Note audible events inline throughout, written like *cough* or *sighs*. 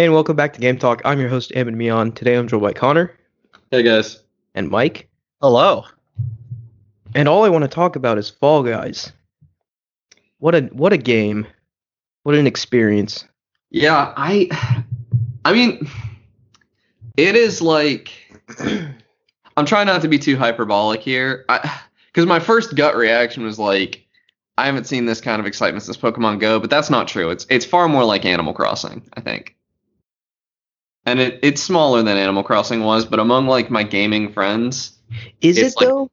Hey, and welcome back to Game Talk. I'm your host, Amin Mion. Today I'm joined by Connor Hey guys. and Mike. Hello. And all I want to talk about is Fall Guys. What a what a game. What an experience. Yeah, I I mean it is like *clears throat* I'm trying not to be too hyperbolic here. I cuz my first gut reaction was like I haven't seen this kind of excitement since Pokemon Go, but that's not true. It's it's far more like Animal Crossing, I think. And it, it's smaller than Animal Crossing was, but among like my gaming friends, Is it like- though?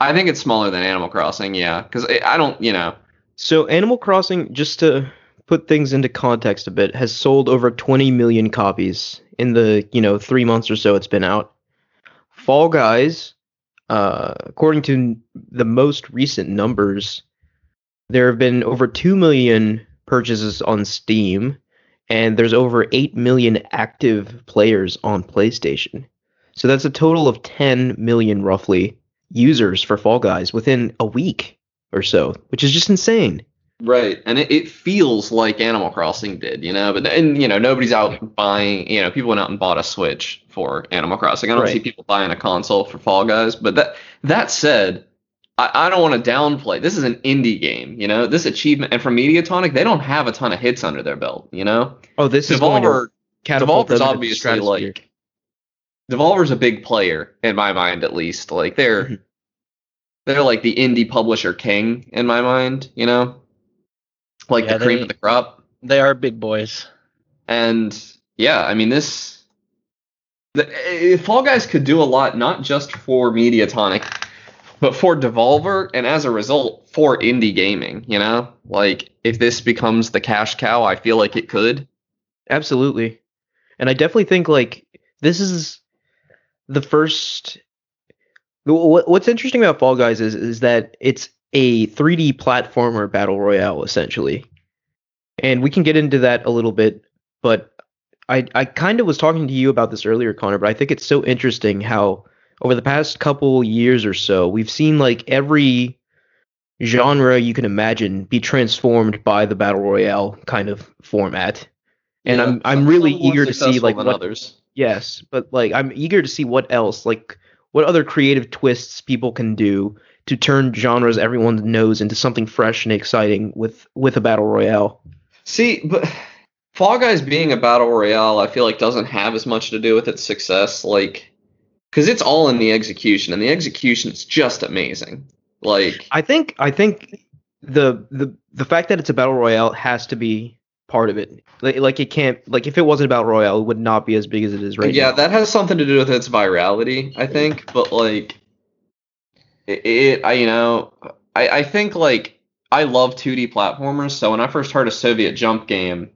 I think it's smaller than Animal Crossing, yeah, cuz I don't, you know, So Animal Crossing, just to put things into context a bit, has sold over 20 million copies in the you know three months or so it's been out. Fall Guys, uh, according to the most recent numbers, there have been over 2 million purchases on Steam, and there's over 8 million active players on PlayStation. So that's a total of 10 million roughly users for Fall Guys within a week or so, which is just insane. Right, and it, it feels like Animal Crossing did, you know. But and you know nobody's out buying, you know, people went out and bought a Switch for Animal Crossing. I don't Right. see people buying a console for Fall Guys. But that that said, I, I don't want to downplay. This is an indie game, you know. This achievement, and from Mediatonic, they don't have a ton of hits under their belt, you know. Oh, this is going to Devolver, catapult Devolver's them into the obviously stratosphere. like Devolver's a big player in my mind, at least. Like they're Mhm. they're like the indie publisher king in my mind, you know, like Yeah, the cream they- of the crop. They are big boys. And yeah, I mean this. The, eh, Fall Guys could do a lot, not just for Mediatonic, but for Devolver, and as a result, for indie gaming. You know, like if this becomes the cash cow, I feel like it could. Absolutely. And I definitely think like this is the first what's interesting about Fall Guys is is that it's a 3D platformer battle royale essentially. And we can get into that a little bit, but I I kind of was talking to you about this earlier Connor, but I think it's so interesting how over the past couple years or so, we've seen like every genre you can imagine be transformed by the battle royale kind of format. And I'm I'm really eager to see like what others. yes, but like I'm eager to see what else like what other creative twists people can do to turn genres everyone knows into something fresh and exciting with with a battle royale. See, but Fall Guys being a battle royale, I feel like doesn't have as much to do with its success, like because it's all in the execution, and the execution is just amazing. Like, I think I think the the the fact that it's a battle royale has to be part of it. Like, like it can't like if it wasn't about royale, it would not be as big as it is right yeah, now. that has something to do with its virality, I think. But like, it, it I you know, I I think like I love 2D platformers, so when I first heard a Soviet Jump game.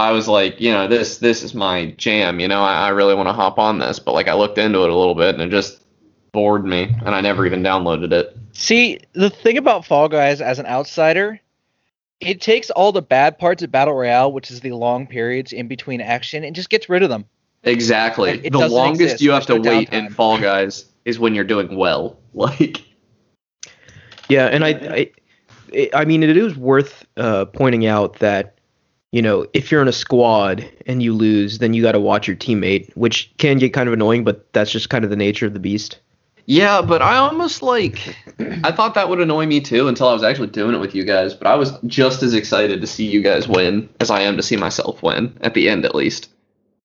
I was like, you know, this this is my jam. You know, I, I really want to hop on this, but like I looked into it a little bit and it just bored me, and I never even downloaded it. See, the thing about Fall Guys as an outsider, it takes all the bad parts of Battle Royale, which is the long periods in between action, and just gets rid of them. Exactly. Like, the longest exist. you have to no wait in. Fall Guys is when you're doing well. *laughs* Like, Yeah, and I, I, I- I mean, it is worth uh, pointing out that you know if you're in a squad and you lose, then you got to watch your teammate, which can get kind of annoying, but that's just kind of the nature of the beast. yeah, but I almost like I thought that would annoy me too until I was actually doing it with you guys. But I was just as excited to see you guys win as I am to see myself win at the end, at least.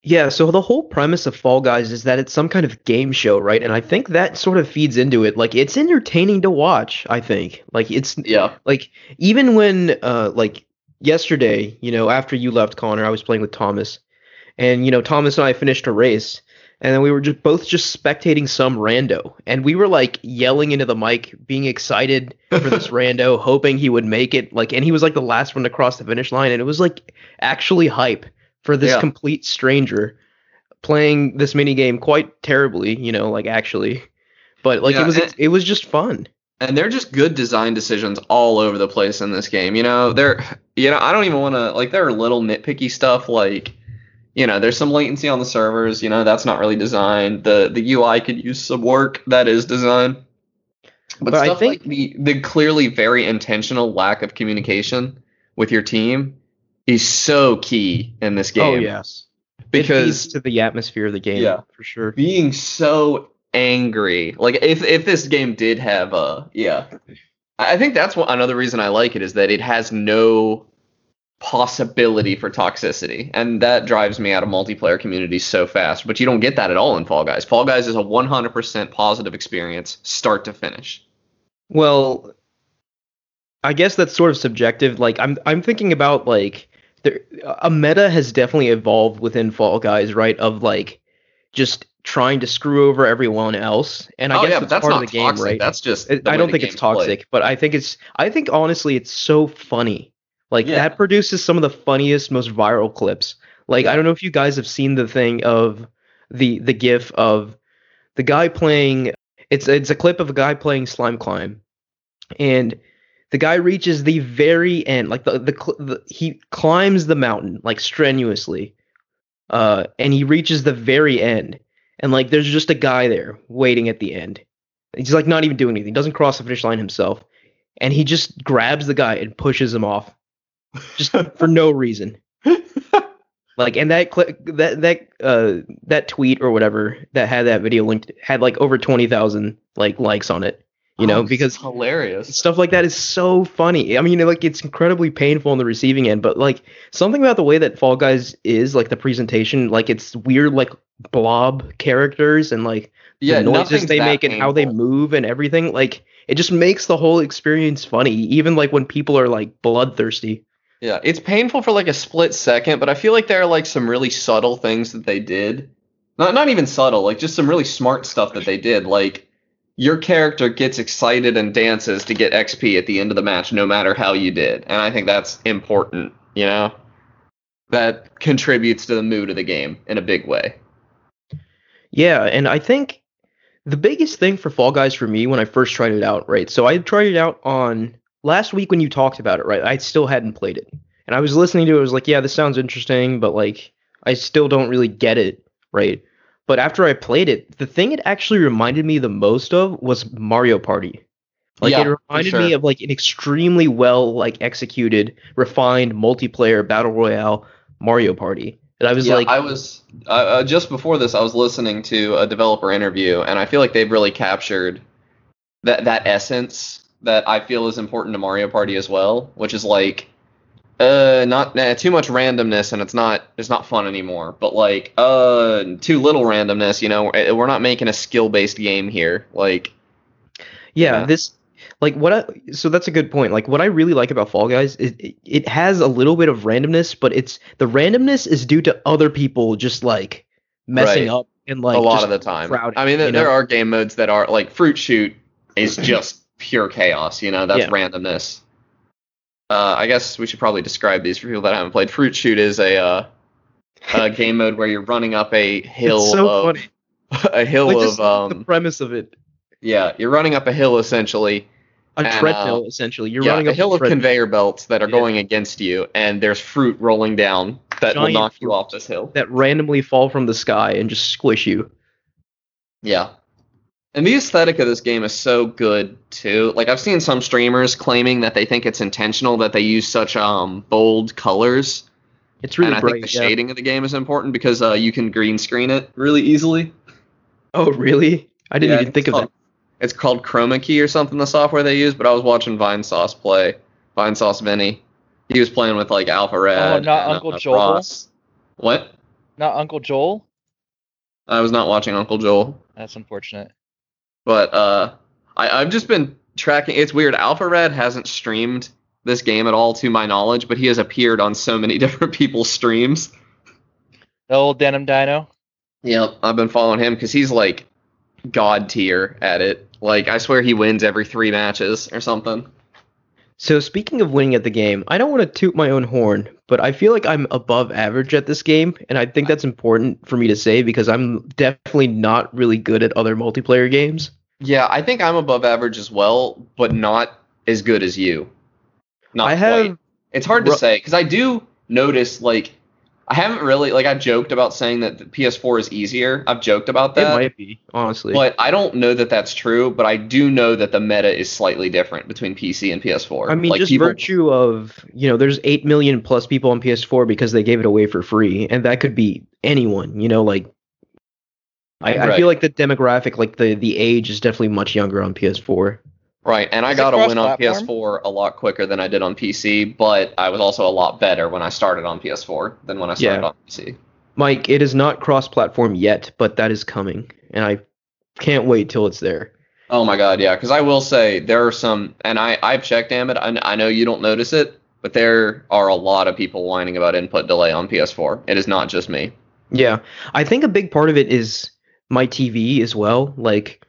Yeah, so the whole premise of Fall Guys is that it's some kind of game show, right? And I think that sort of feeds into it. Like it's entertaining to watch, I think. Like it's Yeah. like even when uh like yesterday, you know, after you left Connor, I was playing with Thomas. And you know, Thomas and I finished a race and then we were just both just spectating some rando and we were like yelling into the mic being excited for this *laughs* rando hoping he would make it like and he was like the last one to cross the finish line and it was like actually hype for this Yeah. complete stranger playing this mini game quite terribly you know like actually but like Yeah, it was and- it was just fun and they're just good design decisions all over the place in this game. You know, they're you know I don't even want to like there are little nitpicky stuff like you know there's some latency on the servers. You know that's not really designed. The the UI could use some work that is designed. But, But I think- like the the clearly very intentional lack of communication with your team is so key in this oh, game. Oh yes, because to the atmosphere of the game. Yeah. for sure. being so angry, like if if this game did have a yeah, I think that's what another reason I like it is that it has no possibility for toxicity, and that drives me out of multiplayer communities so fast. But you don't get that at all in Fall Guys. Fall Guys is a 100% positive experience, start to finish. Well, I guess that's sort of subjective. Like I'm I'm thinking about like there a meta has definitely evolved within Fall Guys, right? Of like just trying to screw over everyone else, and I oh guess yeah, that's, that's part of the game, toxic. right? That's just. I don't think it's toxic, but I think it's I think honestly it's so funny. Like Yeah. that produces some of the funniest, most viral clips. Like I don't know if you guys have seen the thing of the the gif of the guy playing it's it's a clip of a guy playing slime climb and the guy reaches the very end like the the, the he climbs the mountain like strenuously uh and he reaches the very end and like there's just a guy there waiting at the end. He's like not even doing anything. Doesn't cross the finish line himself. And he just grabs the guy and pushes him off. Just *laughs* for no reason. Like and that clip that that uh that tweet or whatever that had that video linked had like over 20,000 like likes on it you know Oh, because hilarious. stuff like that is so funny. I mean, like it's incredibly painful on the receiving end, but like something about the way that Fall Guys is, like the presentation, like it's weird, like blob characters and like Yeah, the noises they make and how they move and everything. Like it just makes the whole experience funny, even like when people are like bloodthirsty. Yeah, it's painful for like a split second, but I feel like there are like some really subtle things that they did. Not not even subtle, like just some really smart stuff that they did. Like your character gets excited and dances to get XP at the end of the match, no matter how you did. And I think that's important, you know? That contributes to the mood of the game in a big way. Yeah, and I think the biggest thing for Fall Guys for me when I first tried it out, right? So I tried it out on last week when you talked about it, right? I still hadn't played it. And I was listening to it, I was like, yeah, this sounds interesting, but like I still don't really get it, right? But after I played it, the thing it actually reminded me the most of was Mario Party. Like Yeah, it reminded me of like an extremely well like executed, refined multiplayer battle royale Mario Party. And I was yeah, like, I was uh, uh, just before this. I was listening to a developer interview, and I feel like they've really captured that that essence that I feel is important to Mario Party as well, which is like uh not nah, too much randomness, and it's not it's not fun anymore. But like uh too little randomness, you know. We're we're not making a skill based game here. Like Yeah, Yeah. this like what I so that's a good point. Like what I really like about Fall Guys is it, it has a little bit of randomness, but it's the randomness is due to other people just like messing Right. up and like a lot of the time. crowding, I mean, there, there are game modes that are like Fruit Shoot is just pure chaos. You know, that's Yeah. randomness. Uh, I guess we should probably describe these for people that haven't played. Fruit Shoot is a, uh, a *laughs* game mode where you're running up a hill It's so of funny. *laughs* a hill Like of just the um premise of it, yeah, you're running up a hill essentially. a and, treadmill uh, essentially. You're yeah, running a up hill of conveyor belts that are Yeah. going against you, and there's fruit rolling down that will knock you off this hill. that randomly fall from the sky and just squish you. Yeah. And the aesthetic of this game is so good too. Like I've seen some streamers claiming that they think it's intentional that they use such um bold colors. It's really and I bright. think the yeah. shading of the game is important because uh, you can green screen it really easily. Oh, really? I didn't Yeah, even think of called, It's called Chroma Key or something, the software they use, but I was watching Vinesauce play. Vinesauce Vinny. He was playing with like Alpharad. Oh, not and, Uncle uh, Joel? Ross. What? Not Uncle Joel. I was not watching Uncle Joel. That's unfortunate. But uh, I, I've just been tracking. It's weird. Alpharad hasn't streamed this game at all, to my knowledge, but he has appeared on so many *laughs* different people's streams. The old denim dino. Yep, I've been following him because he's like god tier at it. Like I swear he wins every three matches or something. So speaking of winning at the game, I don't want to toot my own horn, but I feel like I'm above average at this game, and I think that's important for me to say because I'm definitely not really good at other multiplayer games. Yeah, I think I'm above average as well, but not as good as you. Not I quite. have It's hard to Ru- say because I do notice like I haven't really like I've joked about saying that the PS4 is easier. I've joked about that. It might be, honestly. But I don't know that that's true. But I do know that the meta is slightly different between PC and PS4. I mean, like just people- virtue of you know, there's eight million plus people on PS4 because they gave it away for free, and that could be anyone. You know, like I, I feel like the demographic, like the the age, is definitely much younger on PS4. Right, and I Is got a win on? PS4 a lot quicker than I did on PC, but I was also a lot better when I started on PS4 than when I started Yeah. on PC. Mike, it is not cross-platform yet, but that is coming, and I can't wait till it's there. Oh my god, yeah, because I will say there are some, and I I've checked, damn it, I, I know you don't notice it, but there are a lot of people whining about input delay on PS4. It is not just me. Yeah, I think a big part of it is my TV as well. Like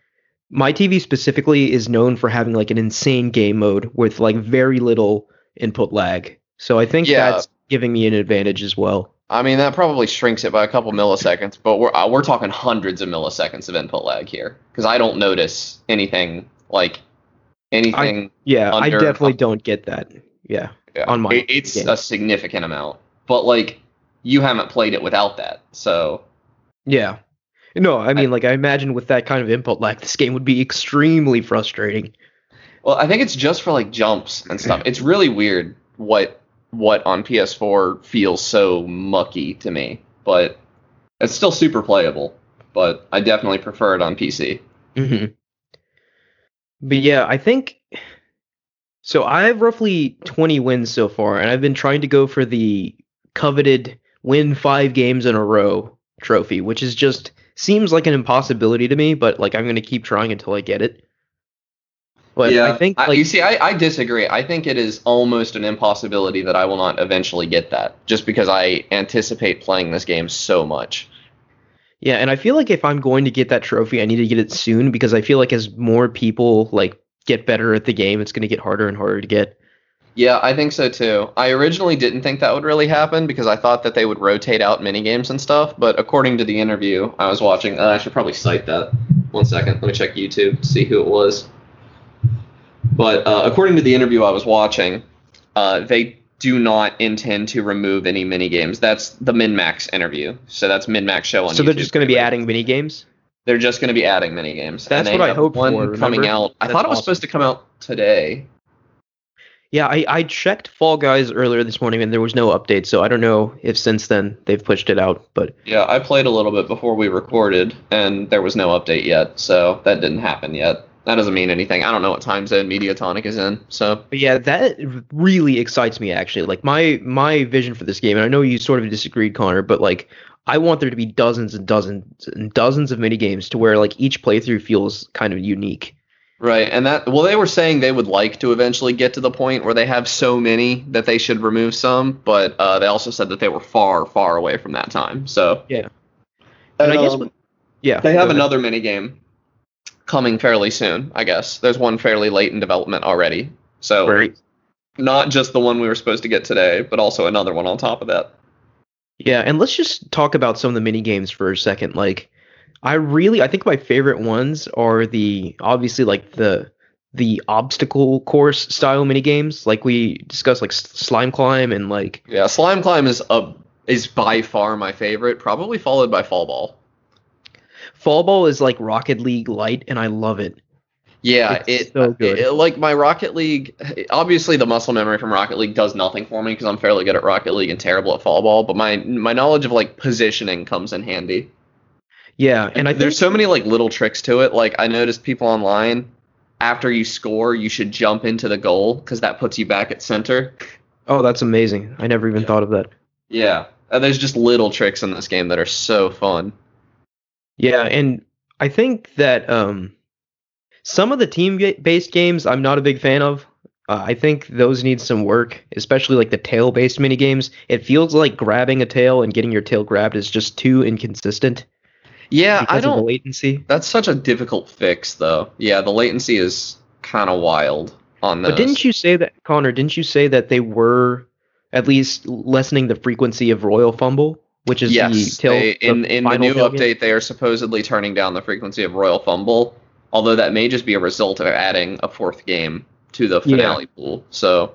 my TV specifically is known for having like an insane game mode with like very little input lag. So I think Yeah. that's giving me an advantage as well. I mean that probably shrinks it by a couple milliseconds, but we're uh, we're talking hundreds of milliseconds of input lag here because I don't notice anything like anything. Yeah, Under- I definitely don't get that. Yeah. Yeah. on my It- it's game. a significant amount, but like you haven't played it without that, so Yeah. No, I mean like I imagine with that kind of input lag this game would be extremely frustrating. well, I think it's just for like jumps and stuff. It's really weird what what on PS4 feels so mucky to me, but it's still super playable. But I definitely prefer it on PC. hmm But yeah, I think so. I have roughly 20 wins so far, and I've been trying to go for the coveted win five games in a row trophy, which is just seems like an impossibility to me. But like, I'm gonna keep trying until I get it. But yeah, I think I- you see, I, I disagree. I think it is almost an impossibility that I will not eventually get that, just because I anticipate playing this game so much. yeah, and I feel like if I'm going to get that trophy, I need to get it soon because I feel like as more people like get better at the game, it's gonna get harder and harder to get. Yeah, I think so too. I originally didn't think that would really happen because I thought that they would rotate out minigames and stuff, but according to the interview I was watching, uh, I should probably cite that. One second, let me check YouTube to see who it was. But uh, according to the interview I was watching, uh, they do not intend to remove any minigames. That's the MinMax interview. So that's MinMax show on YouTube. So they're YouTube. just gonna be adding mini games. They're just going to be adding minigames. That's what I hoped one for, coming out. I That's thought it was awesome. supposed to come out today. Yeah, I, I checked Fall Guys earlier this morning and there was no update, so I don't know if since then they've pushed it out. But Yeah, I played a little bit before we recorded, and there was no update yet, so that didn't happen yet. That doesn't mean anything. I don't know what time zone Mediatonic is in, so but yeah, that really excites me actually. Like my my vision for this game, and I know you sort of disagreed, Connor, but like I want there to be dozens and dozens and dozens of mini games to where like each playthrough feels kind of unique. Right. And that well, they were saying they would like to eventually get to the point where they have so many that they should remove some, but uh, they also said that they were far, far away from that time. So Yeah. and, And I guess um, Yeah, they have ahead. another minigame coming fairly soon. I guess there's one fairly late in development already. So Right. not just the one we were supposed to get today, but also another one on top of that. Yeah, and let's just talk about some of the mini games for a second. Like, I really, I think my favorite ones are the obviously like the the obstacle course style mini games, like we discussed, like slime climb and like Yeah, slime climb is a is by far my favorite, probably followed by fall ball. fall ball is like Rocket League light, and I love it. Yeah, It's it, so uh, good. it- like my Rocket League. Obviously, the muscle memory from Rocket League does nothing for me because I'm fairly good at Rocket League and terrible at fall ball. But my my knowledge of like positioning comes in handy. Yeah, and I think there's so many like little tricks to it. Like I noticed people online, after you score, you should jump into the goal because that puts you back at center. oh, that's amazing. I never even Yeah. thought of that. Yeah, and there's just little tricks in this game that are so fun. Yeah, and I think that um, some of the team-based games I'm not a big fan of. Uh, I think those need some work, especially like the tail-based mini games. It feels like grabbing a tail and getting your tail grabbed is just too inconsistent Yeah, I the don't. latency. That's such a difficult fix, though. Yeah, the latency is kind of wild on this. But didn't you say that, Connor? Didn't you say that they were at least lessening the frequency of royal fumble, which is the Yes, tail? they, in in the new tail game? update, they are supposedly turning down the frequency of royal fumble. Although that may just be a result of adding a fourth game to the Yeah. finale pool. So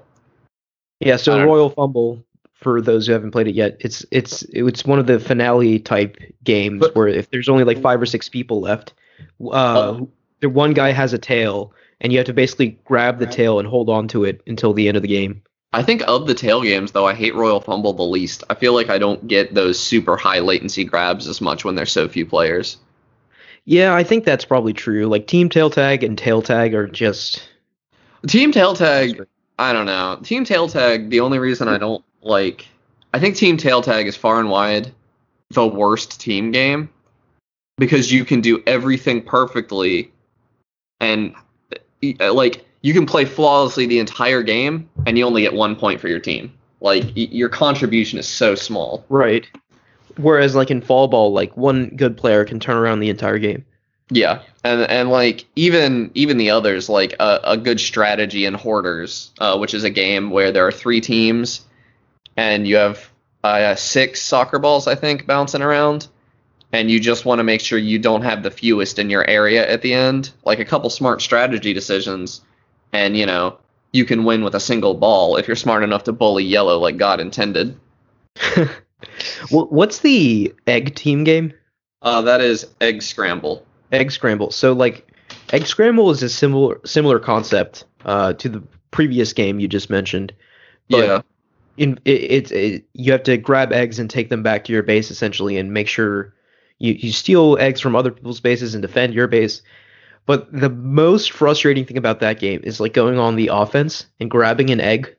Yeah, so royal fumble for those who haven't played it yet. It's it's it's one of the finale type games But- where if there's only like five or six people left, uh, Oh. the one guy has a tail, and you have to basically grab the tail and hold on to it until the end of the game. I think of the tail games though, I hate Royal Fumble the least. I feel like I don't get those super high latency grabs as much when there's so few players. Yeah, I think that's probably true. Like team tail tag and tail tag are just Team tail tag, I don't know. Team tail tag, the only reason I don't like I think team tail tag is far and wide the worst team game because you can do everything perfectly and uh, like you can play flawlessly the entire game and you only get 1 point for your team. Like y- your contribution is so small. right. Whereas like in fall ball, like one good player can turn around the entire game. Yeah, and and like even even the others, like a, a good strategy in Hoarders, uh, which is a game where there are three teams, and you have uh, six soccer balls, I think, bouncing around, and you just want to make sure you don't have the fewest in your area at the end. Like a couple smart strategy decisions, and you know you can win with a single ball if you're smart enough to bully yellow like God intended. *laughs* What's the egg team game? Uh, that is egg scramble. Egg scramble. So like egg scramble is a similar similar concept uh, to the previous game you just mentioned. But yeah. In it, it's it, you have to grab eggs and take them back to your base essentially and make sure you, you steal eggs from other people's bases and defend your base. But the most frustrating thing about that game is like going on the offense and grabbing an egg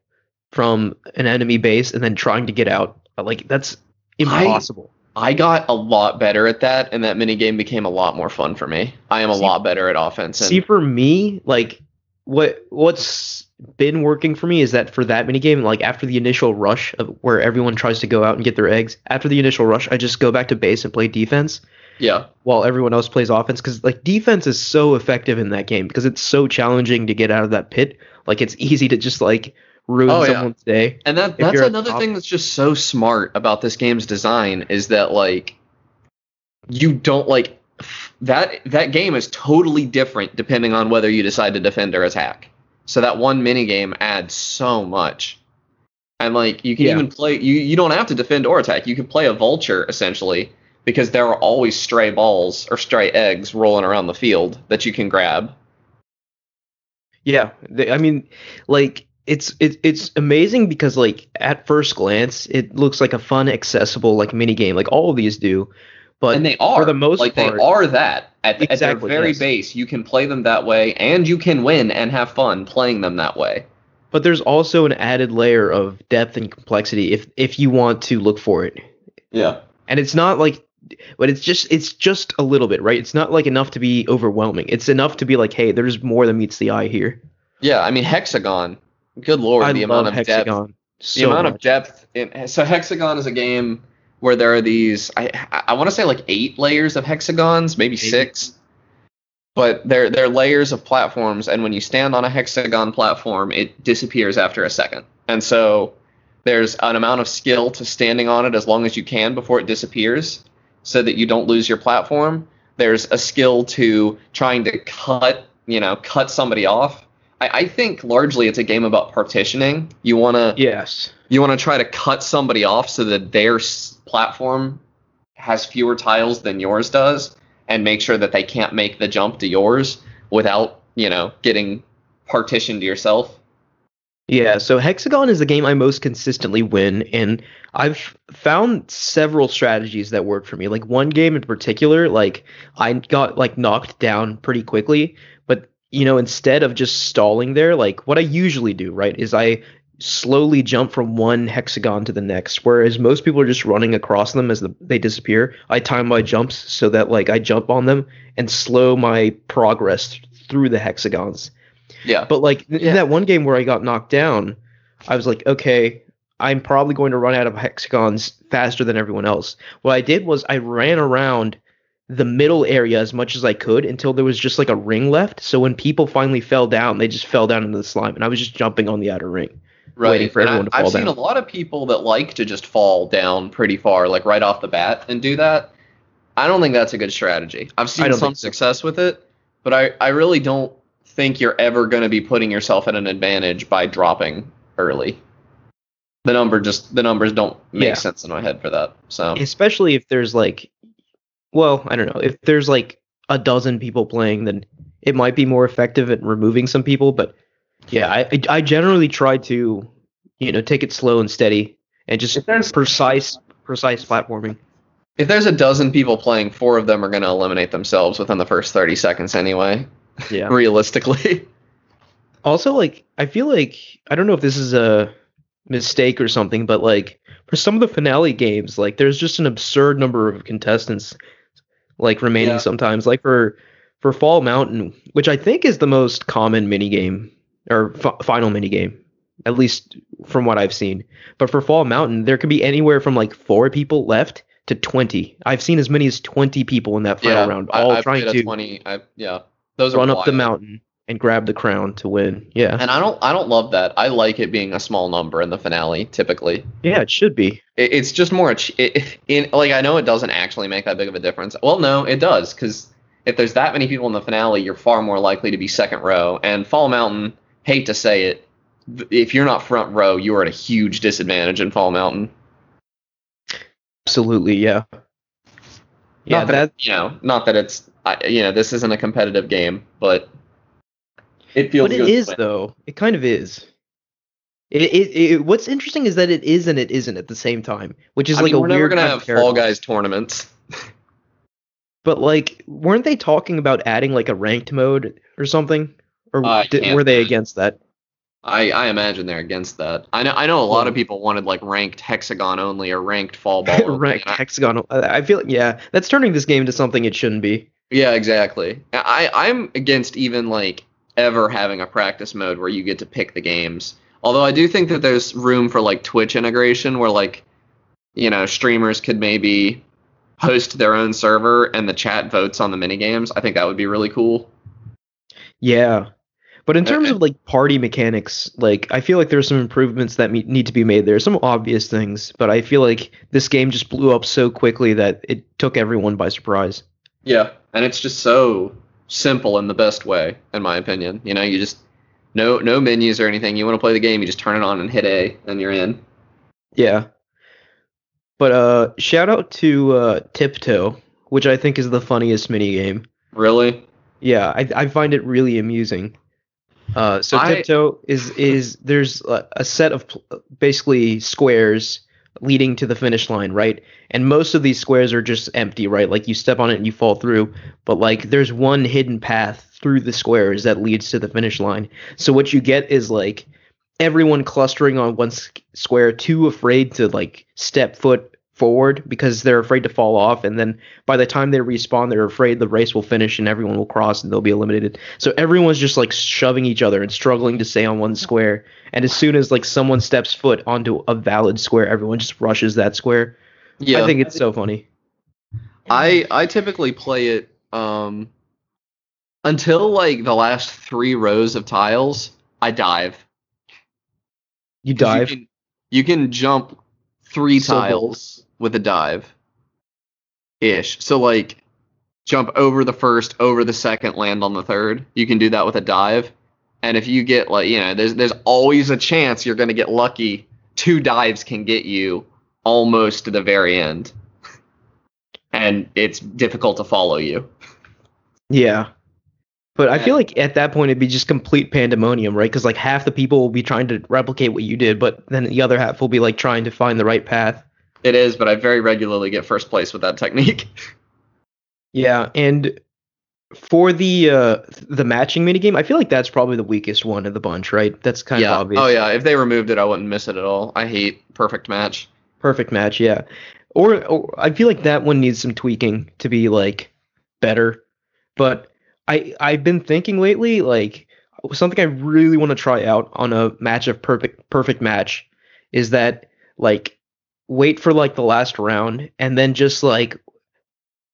from an enemy base and then trying to get out. Like that's impossible. I got a lot better at that, and that mini game became a lot more fun for me. I am a lot better at offense. And See, for me, like what what's been working for me is that for that mini game, like after the initial rush of where everyone tries to go out and get their eggs, after the initial rush, I just go back to base and play defense yeah, while everyone else plays offense because like defense is so effective in that game because it's so challenging to get out of that pit. Like it's easy to just like ruin Oh, yeah. someone's day. and that that's another top- thing that's just so smart about this game's design is that like you don't like that that game is totally different depending on whether you decide to defend or attack. So that one mini game adds so much. And like you can Yeah. even play you you don't have to defend or attack. You can play a vulture essentially because there are always stray balls or stray eggs rolling around the field that you can grab. Yeah, they, I mean, like it's it's it's amazing because like at first glance it looks like a fun, accessible like mini game, like all of these do. But and they are for the most like part, they are that at, at their very yes. base you can play them that way and you can win and have fun playing them that way But there's also an added layer of depth and complexity if if you want to look for it. yeah And it's not like but it's just it's just a little bit, right? It's not like enough to be overwhelming. It's enough to be like, hey, there's more than meets the eye here. yeah i mean hexagon good lord I the love amount of depth Hexagon. the So amount of depth in so hexagon is a game where there are these i i, want to say like eight layers of hexagons maybe six. But they're they're layers of platforms and when you stand on a hexagon platform it disappears after a second. And so there's an amount of skill to standing on it as long as you can before it disappears so that you don't lose your platform. There's a skill to trying to cut you know cut somebody off. I, I think largely it's a game about partitioning. You want to Yes. You want to try to cut somebody off so that their platform has fewer tiles than yours does and make sure that they can't make the jump to yours without you know getting partitioned to yourself Yeah, so Hexagon is the game I most consistently win, and I've found several strategies that work for me. Like one game in particular, like I got like knocked down pretty quickly, but you know, instead of just stalling there, like what I usually do, right, is I slowly jump from one hexagon to the next, whereas most people are just running across them as the, they disappear. I time my jumps so that like I jump on them and slow my progress through the hexagons. yeah But like in Yeah. that one game where I got knocked down, I was like, okay, I'm probably going to run out of hexagons faster than everyone else. What I did was I ran around the middle area as much as I could until there was just like a ring left. So when people finally fell down, they just fell down into the slime, and I was just jumping on the outer ring. Waiting for And everyone to I, fall I've seen a lot of people that like to just fall down pretty far, like right off the bat, and do that. I don't think that's a good strategy. I've seen some think so. success with it, but I, I really don't think you're ever going to be putting yourself at an advantage by dropping early. the number just the numbers don't make Yeah. sense in my head for that. So especially if there's like well i don't know if there's like a dozen people playing then it might be more effective at removing some people but yeah i i generally try to you know take it slow and steady and just precise precise platforming if there's a dozen people playing, four of them are going to eliminate themselves within the first 30 seconds anyway. *laughs* yeah Realistically. also like i feel like i don't know if this is a mistake or something but like for some of the finale games like there's just an absurd number of contestants like remaining Yeah. sometimes like for for fall mountain which i think is the most common mini game or f- final mini game at least from what i've seen but for fall mountain there could be anywhere from like four people left to 20 i've seen as many as 20 people in that final round I- all I've trying to 20. I, yeah, those run up the mountain and grab the crown to win yeah And I don't I don't love that. I like it being a small number in the finale typically. yeah it should be It, it's just more it, in like I know it doesn't actually make that big of a difference. Well, no, it does cuz if there's that many people in the finale, you're far more likely to be second row. And Fall Mountain, hate to say it, if you're not front row, you are at a huge disadvantage in Fall Mountain. Absolutely, yeah. Yeah, not that, that you know, not that it's I, you know this isn't a competitive game, but it feels. but it is though. It kind of is. It, it, it what's interesting is that it is and it isn't at the same time, which is I like mean, a we're never gonna have Fall. Guys tournaments. But like, weren't they talking about adding like a ranked mode or something? Or I did, were they imagine. against that? I, I imagine they're against that. I know I know a lot of hmm. people wanted like ranked hexagon only or ranked fall *laughs* ball. ranked I- hexagon. I I feel yeah, that's turning this game into something it shouldn't be. yeah, exactly. I I'm against even like ever having a practice mode where you get to pick the games. Although I do think that there's room for like Twitch integration where like you know streamers could maybe host their own server and the chat votes on the mini games. I think that would be really cool. Yeah. But in terms Okay. of like party mechanics, like I feel like there's some improvements that me- need to be made there. Some obvious things, but I feel like this game just blew up so quickly that it took everyone by surprise. Yeah, and it's just so simple in the best way, in my opinion. You know, you just no no menus or anything. You want to play the game, you just turn it on and hit A, and you're in. Yeah. But uh shout out to uh Tiptoe, which I think is the funniest mini game. Really? Yeah, I I find it really amusing. Uh, so I- tiptoe is is there's a, a set of pl- basically squares leading to the finish line, right? And most of these squares are just empty, right? Like you step on it and you fall through, but like there's one hidden path through the squares that leads to the finish line. So what you get is like everyone clustering on one s- square, too afraid to like step foot forward because they're afraid to fall off and then by the time they respawn they're afraid the race will finish and everyone will cross and they'll be eliminated so everyone's just like shoving each other and struggling to stay on one square and as soon as like someone steps foot onto a valid square everyone just rushes that square Yeah. i think it's so funny I I typically play it um until like the last three rows of tiles. I dive. You dive You can, you can jump three So tiles with a dive. Ish. So like jump over the first, over the second, land on the third. You can do that with a dive. And if you get like, you know, there's there's always a chance you're gonna get lucky. Two dives can get you almost to the very end. And it's difficult to follow you. yeah but i feel like at that point it'd be just complete pandemonium right because like half the people will be trying to replicate what you did but then the other half will be like trying to find the right path It is, but I very regularly get first place with that technique. *laughs* Yeah, and for the uh the matching minigame, I feel like that's probably the weakest one of the bunch, right? That's kind yeah. of obvious. Oh yeah. If they removed it, I wouldn't miss it at all. I hate perfect match. Perfect match, yeah. Or, or I feel like that one needs some tweaking to be like better. But I I've been thinking lately like something I really want to try out on a match of perfect perfect match is that like wait for like the last round and then just like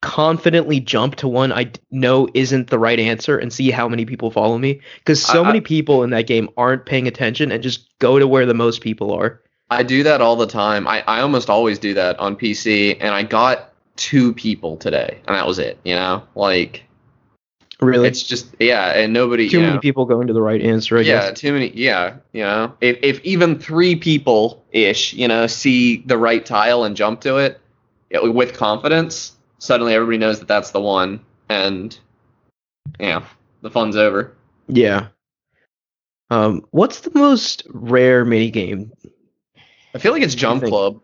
confidently jump to one I know isn't the right answer and see how many people follow me because so I- many people in that game aren't paying attention and just go to where the most people are. I do that all the time. I, I almost always do that on PC, and I got two people today, and that was it. You know, like Really? It's just yeah, and nobody. Too you many people going to the right answer, I yeah, guess. too many. Yeah, you know, if if even three people ish, you know, see the right tile and jump to it, yeah, with confidence, suddenly everybody knows that that's the one, and yeah, the fun's over. Yeah. Um, what's the most rare mini game? I feel like it's Jump? Club.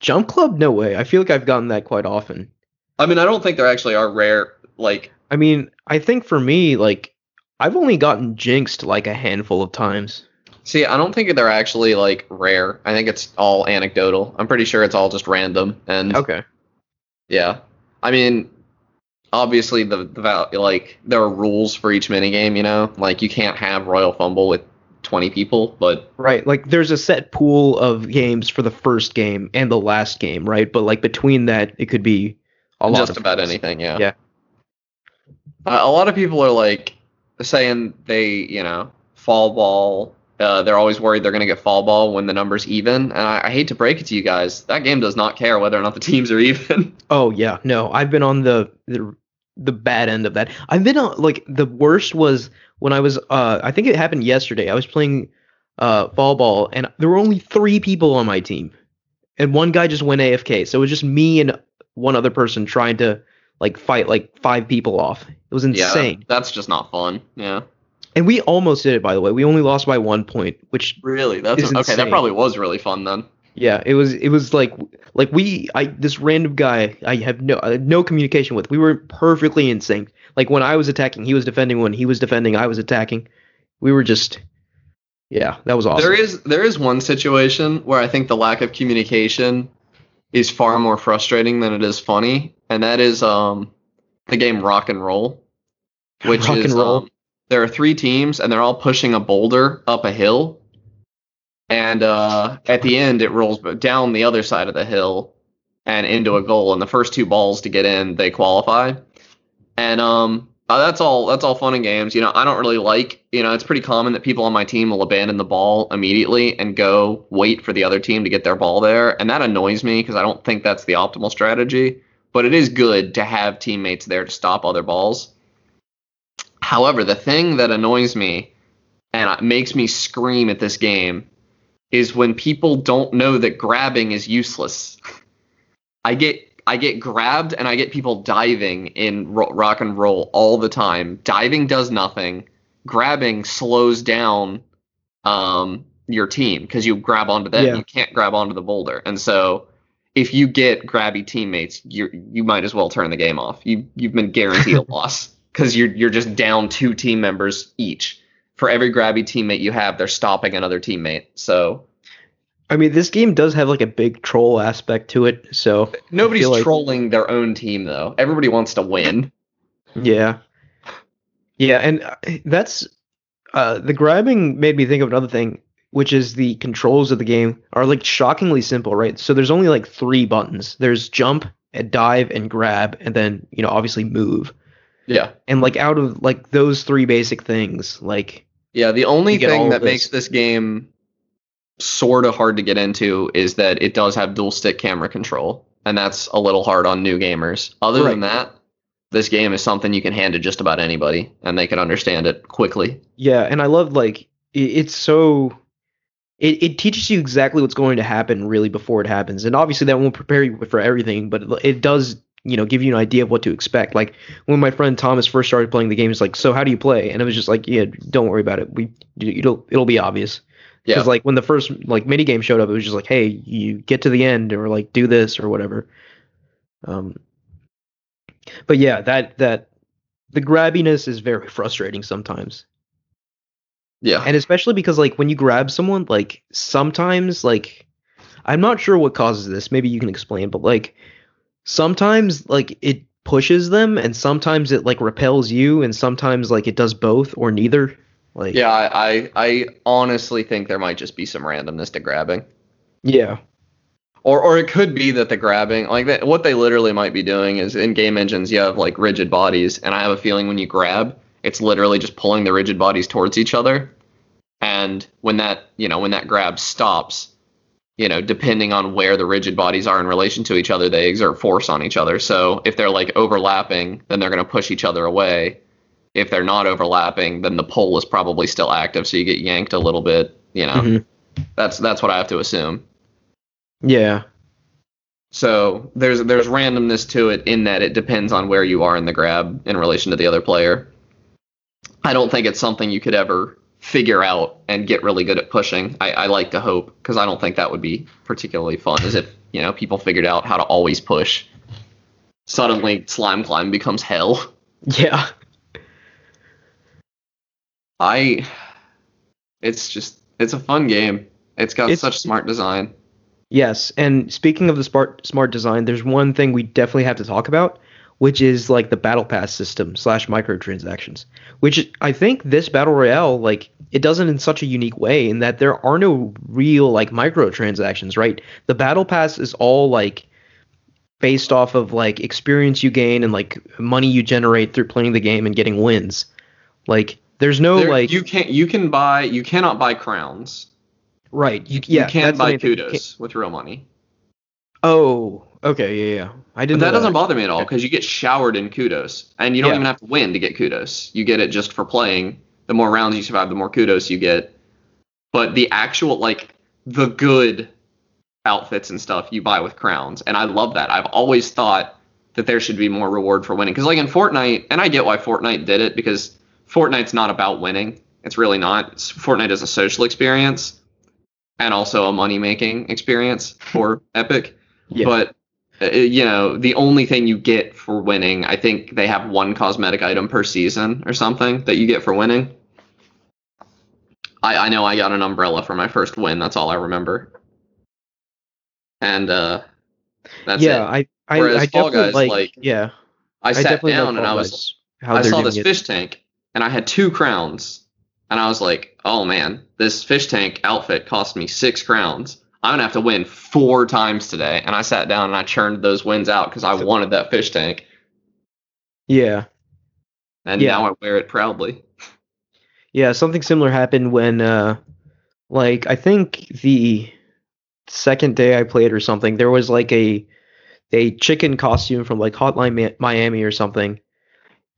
Jump Club? No way. I feel like I've gotten that quite often. I mean, I don't think there actually are rare like I mean, I think for me, like, I've only gotten jinxed like a handful of times. See, I don't think they're actually like rare. I think it's all anecdotal. I'm pretty sure it's all just random. And Okay. yeah, I mean, obviously the the like there are rules for each minigame. You know, like you can't have Royal Fumble with 20 people, but Right. Like, there's a set pool of games for the first game and the last game, right? But like between that, it could be a lot just about things. anything. Yeah. Yeah. Uh, a lot of people are like saying they, you know, fall ball. Uh, they're always worried they're going to get fall ball when the number's even. And I, I hate to break it to you guys, that game does not care whether or not the *laughs* teams are even. Oh yeah, no, I've been on the the, the bad end of that. I've been on like the worst was when I was uh I think it happened yesterday. I was playing uh fall ball and there were only 3 people on my team. And one guy just went AFK. So it was just me and one other person trying to like fight like five people off. It was insane. Yeah, that's just not fun. Yeah. And we almost did it by the way. We only lost by 1 point, which Really? That's It's okay. That probably was really fun then. Yeah, it was it was like like we I this random guy I have no I no communication with. We were perfectly in sync. Like when I was attacking, he was defending. When he was defending, I was attacking. We were just yeah, that was awesome. There is there is one situation where I think the lack of communication is far more frustrating than it is funny, and that is um the game Rock and Roll, which Rock is and Roll. um, there are three teams and they're all pushing a boulder up a hill, and uh, at the end it rolls down the other side of the hill and into a goal, and the first two balls to get in they qualify, and um uh, that's all. That's all fun and games. You know, I don't really like. You know, it's pretty common that people on my team will abandon the ball immediately and go wait for the other team to get their ball there, and that annoys me because I don't think that's the optimal strategy. But it is good to have teammates there to stop other balls. However, the thing that annoys me and makes me scream at this game is when people don't know that grabbing is useless. *laughs* I get I get grabbed and I get people diving in ro- rock and roll all the time. Diving does nothing. Grabbing slows down um, your team because you grab onto them. Yeah. You can't grab onto the boulder, and so if you get grabby teammates, you you might as well turn the game off. You you've been guaranteed a *laughs* loss because you're you're just down two team members each. For every grabby teammate you have, they're stopping another teammate. So I mean, this game does have like a big troll aspect to it. So nobody's like- trolling their own team though. Everybody wants to win. yeah, yeah, and uh, that's uh the grabbing made me think of another thing, which is the controls of the game are like shockingly simple, right? So there's only like three buttons. There's jump, and dive, and grab, and then you know obviously move. Yeah. And like out of like those three basic things, like Yeah, the only You get all thing that makes this game sort of hard to get into is that it does have dual stick camera control, and that's a little hard on new gamers. Other than that, this game is something you can hand to just about anybody, and they can understand it quickly. Yeah, and I love like it, it's so it, it teaches you exactly what's going to happen really before it happens. And obviously that won't prepare you for everything, but it, it does, you know, give you an idea of what to expect. Like when my friend Thomas first started playing the game, he's like, "So how do you play?" And it was just like, "Yeah, don't worry about it. We it'll it'll be obvious." Yeah. Because like when the first like mini game showed up, it was just like, "Hey, you get to the end or like do this or whatever." Um but yeah, that that the grabbiness is very *laughs* frustrating sometimes Yeah. and especially because like when you grab someone like sometimes like i'm not sure what causes this maybe you can explain but like sometimes like it pushes them and sometimes it like repels you and sometimes like it does both or neither like yeah, I, I I honestly think there might just be some randomness to grabbing. yeah Or, or it could be that the grabbing, like that, what they literally might be doing is in game engines, you have like rigid bodies, and I have a feeling when you grab, it's literally just pulling the rigid bodies towards each other. And when that, you know, when that grab stops, you know, depending on where the rigid bodies are in relation to each other, they exert force on each other. So if they're like overlapping, then they're going to push each other away. if they're not overlapping, then the pole is probably still active, so you get yanked a little bit. You know, Mhm. that's that's what I have to assume. Yeah. So there's there's randomness to it in that it depends on where you are in the grab in relation to the other player. I don't think it's something you could ever figure out and get really good at pushing. I, I like to hope because I don't think that would be particularly fun. As if you know people figured out how to always push. Suddenly, slime climb becomes hell. *laughs* Yeah. I. It's just it's a fun game. It's got It's- such smart design. Yes, and speaking of the smart smart design, there's one thing we definitely have to talk about, which is like the battle pass system slash microtransactions. Which I think this battle royale like it does it in such a unique way in that there are no real like microtransactions, right? The battle pass is all like based off of like experience you gain and like money you generate through playing the game and getting wins. Like there's no There- like you can't you can buy you cannot buy crowns. right you yeah you can buy main thing. You kudos with real money. Oh, okay, yeah, yeah. I But didn't. that doesn't bother me at all because you get showered in kudos, and you don't Yeah. even have to win to get kudos. You get it just for playing. The more rounds you survive, the more kudos you get. But the actual like the good outfits and stuff you buy with crowns, and I love that. I've always thought that there should be more reward for winning because like in Fortnite, and I get why Fortnite did it because Fortnite's not about winning. It's really not. Fortnite is a social experience and also a money making experience for *laughs* Epic. Yeah. But you know, the only thing you get for winning, I think they have one cosmetic item per season or something that you get for winning. I, I know I got an umbrella for my first win. That's all I remember. And uh, that's yeah, it. I I, Whereas I Fall Guys, like, like, yeah. I sat like down and I was I saw this it. fish tank and I had two crowns and I was like, oh man, this fish tank outfit cost me six crowns. I'm gonna have to win four times today. And I sat down and I churned those wins out because I wanted that fish tank. Yeah, And Yeah. now I wear it proudly. yeah. Something similar happened when, uh, like I think the second day I played or something, there was like a a chicken costume from like Hotline Miami or something,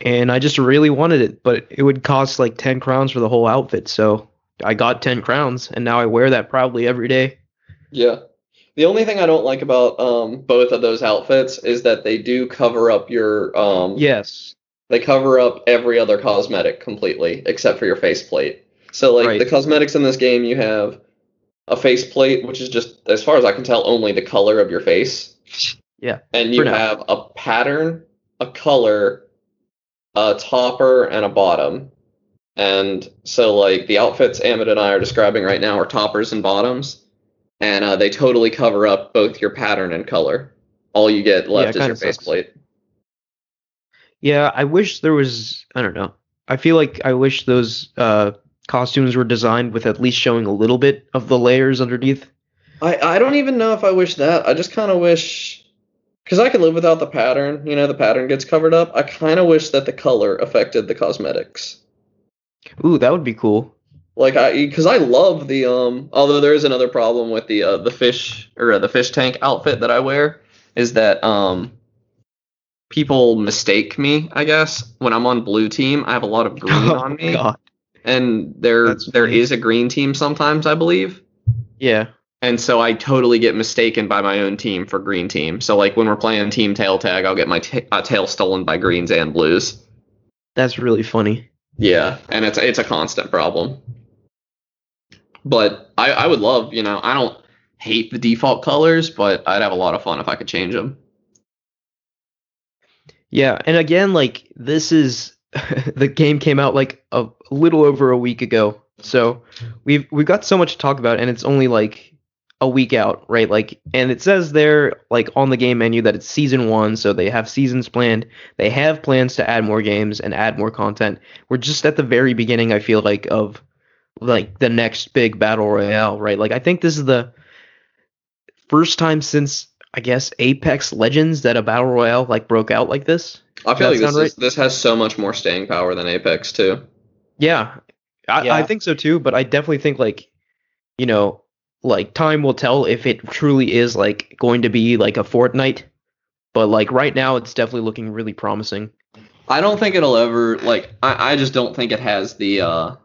and I just really wanted it, but it would cost like ten crowns for the whole outfit. So I got ten crowns, and now I wear that proudly every day. Yeah. The only thing I don't like about um, both of those outfits is that they do cover up your um, Yes. they cover up every other cosmetic completely except for your faceplate. So like Right. the cosmetics in this game, you have a faceplate, which is just as far as I can tell, only the color of your face. Yeah, And you now. have a pattern, a color, a topper, and a bottom. And so like the outfits Amit and I are describing right now are toppers and bottoms. And uh, they totally cover up both your pattern and color. All you get left is your faceplate. Yeah, I wish there was. I don't know. I feel like I wish those uh, costumes were designed with at least showing a little bit of the layers underneath. I, I don't even know if I wish that. I just kind of wish, because I can live without the pattern. You know, the pattern gets covered up. I kind of wish that the color affected the cosmetics. Ooh, that would be cool. Like I, because I love the um. Although there is another problem with the uh, the fish or uh, the fish tank outfit that I wear is that um. People mistake me, I guess. When I'm on blue team, I have a lot of green *laughs* Oh, on me, God. and there That's there funny. is a green team sometimes, I believe. Yeah. And so I totally get mistaken by my own team for green team. So like when we're playing team tail tag, I'll get my uh, tail stolen by greens and blues. That's really funny. Yeah, and it's it's a constant problem. But I I would love, you know, I don't hate the default colors, but I'd have a lot of fun if I could change them. Yeah, and again, like this is *laughs* the game came out like a little over a week ago, so we've we've got so much to talk about, and it's only like a week out, right? Like, and it says there like on the game menu that it's season one, so they have seasons planned. They have plans to add more games and add more content. We're just at the very beginning, I feel like, of like the next big battle royale, right? Like, I think this is the first time since I guess Apex Legends that a battle royale like broke out like this. I feel like this sound is, this has so much more staying power than Apex too. Yeah, I, Yeah. I think so too. But I definitely think like, you know, like time will tell if it truly is like going to be like a Fortnite. But like right now, it's definitely looking really promising. I don't think it'll ever like. I, I just don't think it has the. uh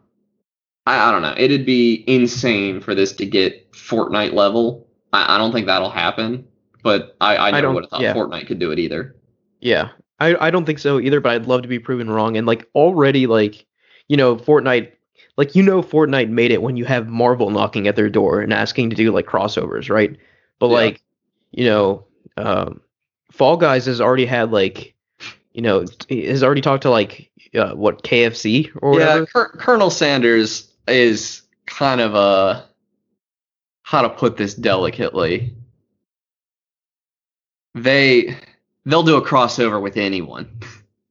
I, I don't know. It'd be insane for this to get Fortnite level. I, I don't think that'll happen. But I, I never don't- would have thought yeah. Fortnite could do it either. Yeah, I I don't think so either, but I'd love to be proven wrong. And like already, like you know, Fortnite, like you know, Fortnite made it when you have Marvel knocking at their door and asking to do like crossovers, right? But Yeah. like, you know, um, Fall Guys has already had like, you know, has already talked to like uh, what KFC or whatever. Yeah, Col- Colonel Sanders is kind of a how to put this delicately. They they'll do a crossover with anyone.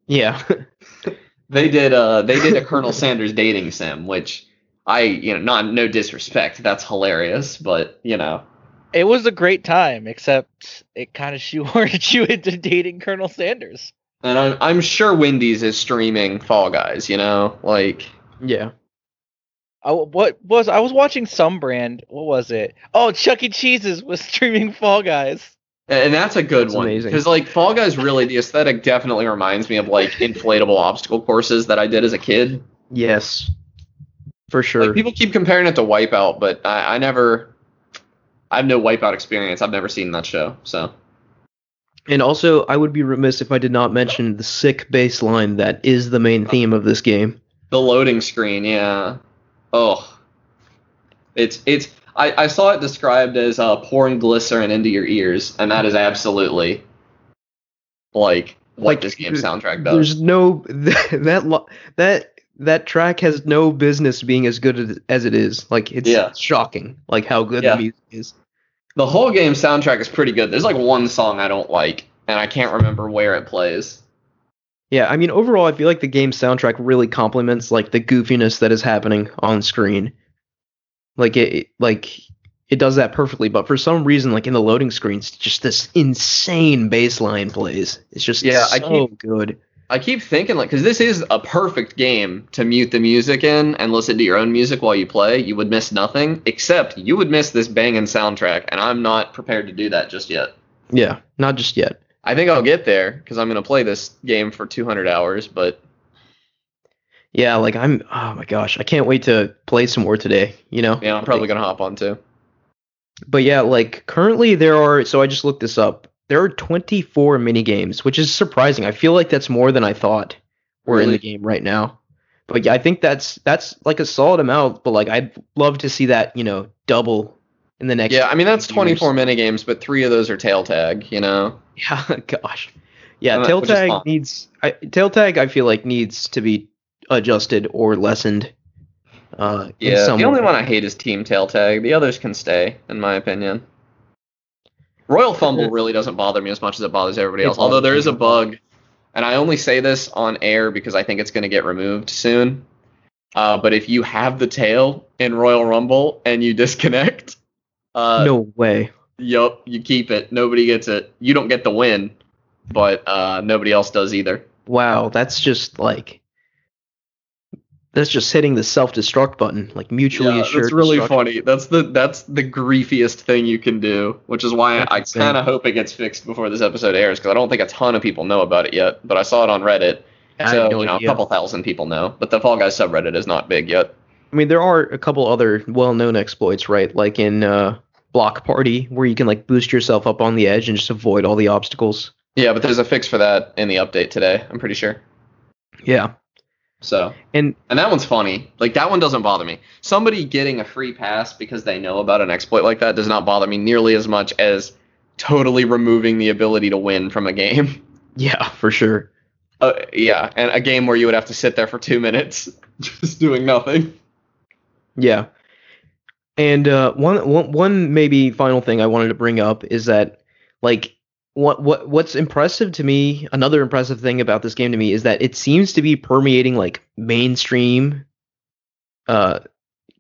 Yeah, *laughs* They did uh they did a Colonel Sanders dating sim, which I you know not no disrespect, that's hilarious, but you know It was a great time, except it kind of shoehorned *laughs* you into dating Colonel Sanders. and I'm I'm sure Wendy's is streaming Fall Guys, you know like yeah. I, what was I was watching some brand? What was it? Oh, Chuck E. Cheese's was *laughs* streaming Fall Guys. and that's a good That's one amazing. because like Fall Guys really the aesthetic definitely reminds me of like inflatable obstacle courses that I did as a kid. Yes, for sure. Like people keep comparing it to Wipeout, but I, I never, I have no Wipeout experience. I've never seen that show. So And also, I would be remiss if I did not mention the sick bass line that is the main theme of this game. the loading screen, yeah. Oh, it's it's. I, I saw it described as uh, pouring glycerin into your ears, and that is absolutely like what Like, this game soundtrack does. There's no *laughs* that that that track has no business being as good as- as it is. Like it's Yeah. shocking, like how good Yeah. the music is. The whole game soundtrack is pretty good. There's like one song I don't like, and I can't remember where it plays. Yeah, I mean overall, I feel like the game's soundtrack really complements like the goofiness that is happening on screen. Like it, like it does that perfectly. But for some reason, like in the loading screens, just this insane bass line plays. It's just Yeah, I so good. I keep thinking like because this is a perfect game to mute the music in and listen to your own music while you play. You would miss nothing except you would miss this banging soundtrack, and I'm not prepared to do that just yet. Yeah, not just yet. I think I'll get there because I'm gonna play this game for 200 hours. But Yeah, like I'm. Oh my gosh, I can't wait to play some more today. You know. yeah, I'm probably gonna hop on too. But yeah, like currently there are. So I just looked this up. There are 24 mini games, which is surprising. I feel like that's more than I thought were in the game right now. But yeah, I think that's that's like a solid amount. But like I'd love to see that you know double in the next. Yeah, I mean that's 24 years. mini games, but three of those are tail tag. You know. Yeah, *laughs* gosh. Yeah, Uh, tail tag needs. I, tail tag, I feel like needs to be adjusted or lessened. Uh, in Yeah. The only way. one I hate is team tail tag. The others can stay, in my opinion. Royal fumble really doesn't bother me as much as it bothers everybody else. Although there is a bug, and I only say this on air because I think it's going to get removed soon. Uh, but if you have the tail in Royal Rumble and you disconnect, uh, no way. yup, you keep it. Nobody gets it. You don't get the win, but uh, nobody else does either. Wow, that's just like that's just hitting the self-destruct button, like mutually Yeah, assured. that's really funny. That's the that's the griefiest thing you can do, which is why That's I, I kind of hope it gets fixed before this episode airs because I don't think a ton of people know about it yet. But I saw it on Reddit, I so no you know, a couple thousand people know. But the Fall Guys subreddit is not big yet. I mean, there are a couple other well-known exploits, right? Like in uh, Block Party, where you can like boost yourself up on the edge and just avoid all the obstacles. Yeah, but there's a fix for that in the update today. I'm pretty sure. Yeah, So and and that one's funny. Like that one doesn't bother me. Somebody getting a free pass because they know about an exploit like that does not bother me nearly as much as totally removing the ability to win from a game. *laughs* yeah, for sure. Uh, yeah, and a game where you would have to sit there for two minutes *laughs* just doing nothing. Yeah. And uh, one, one, one maybe final thing I wanted to bring up is that, like, what, what, what's impressive to me, another impressive thing about this game to me is that it seems to be permeating like mainstream, uh,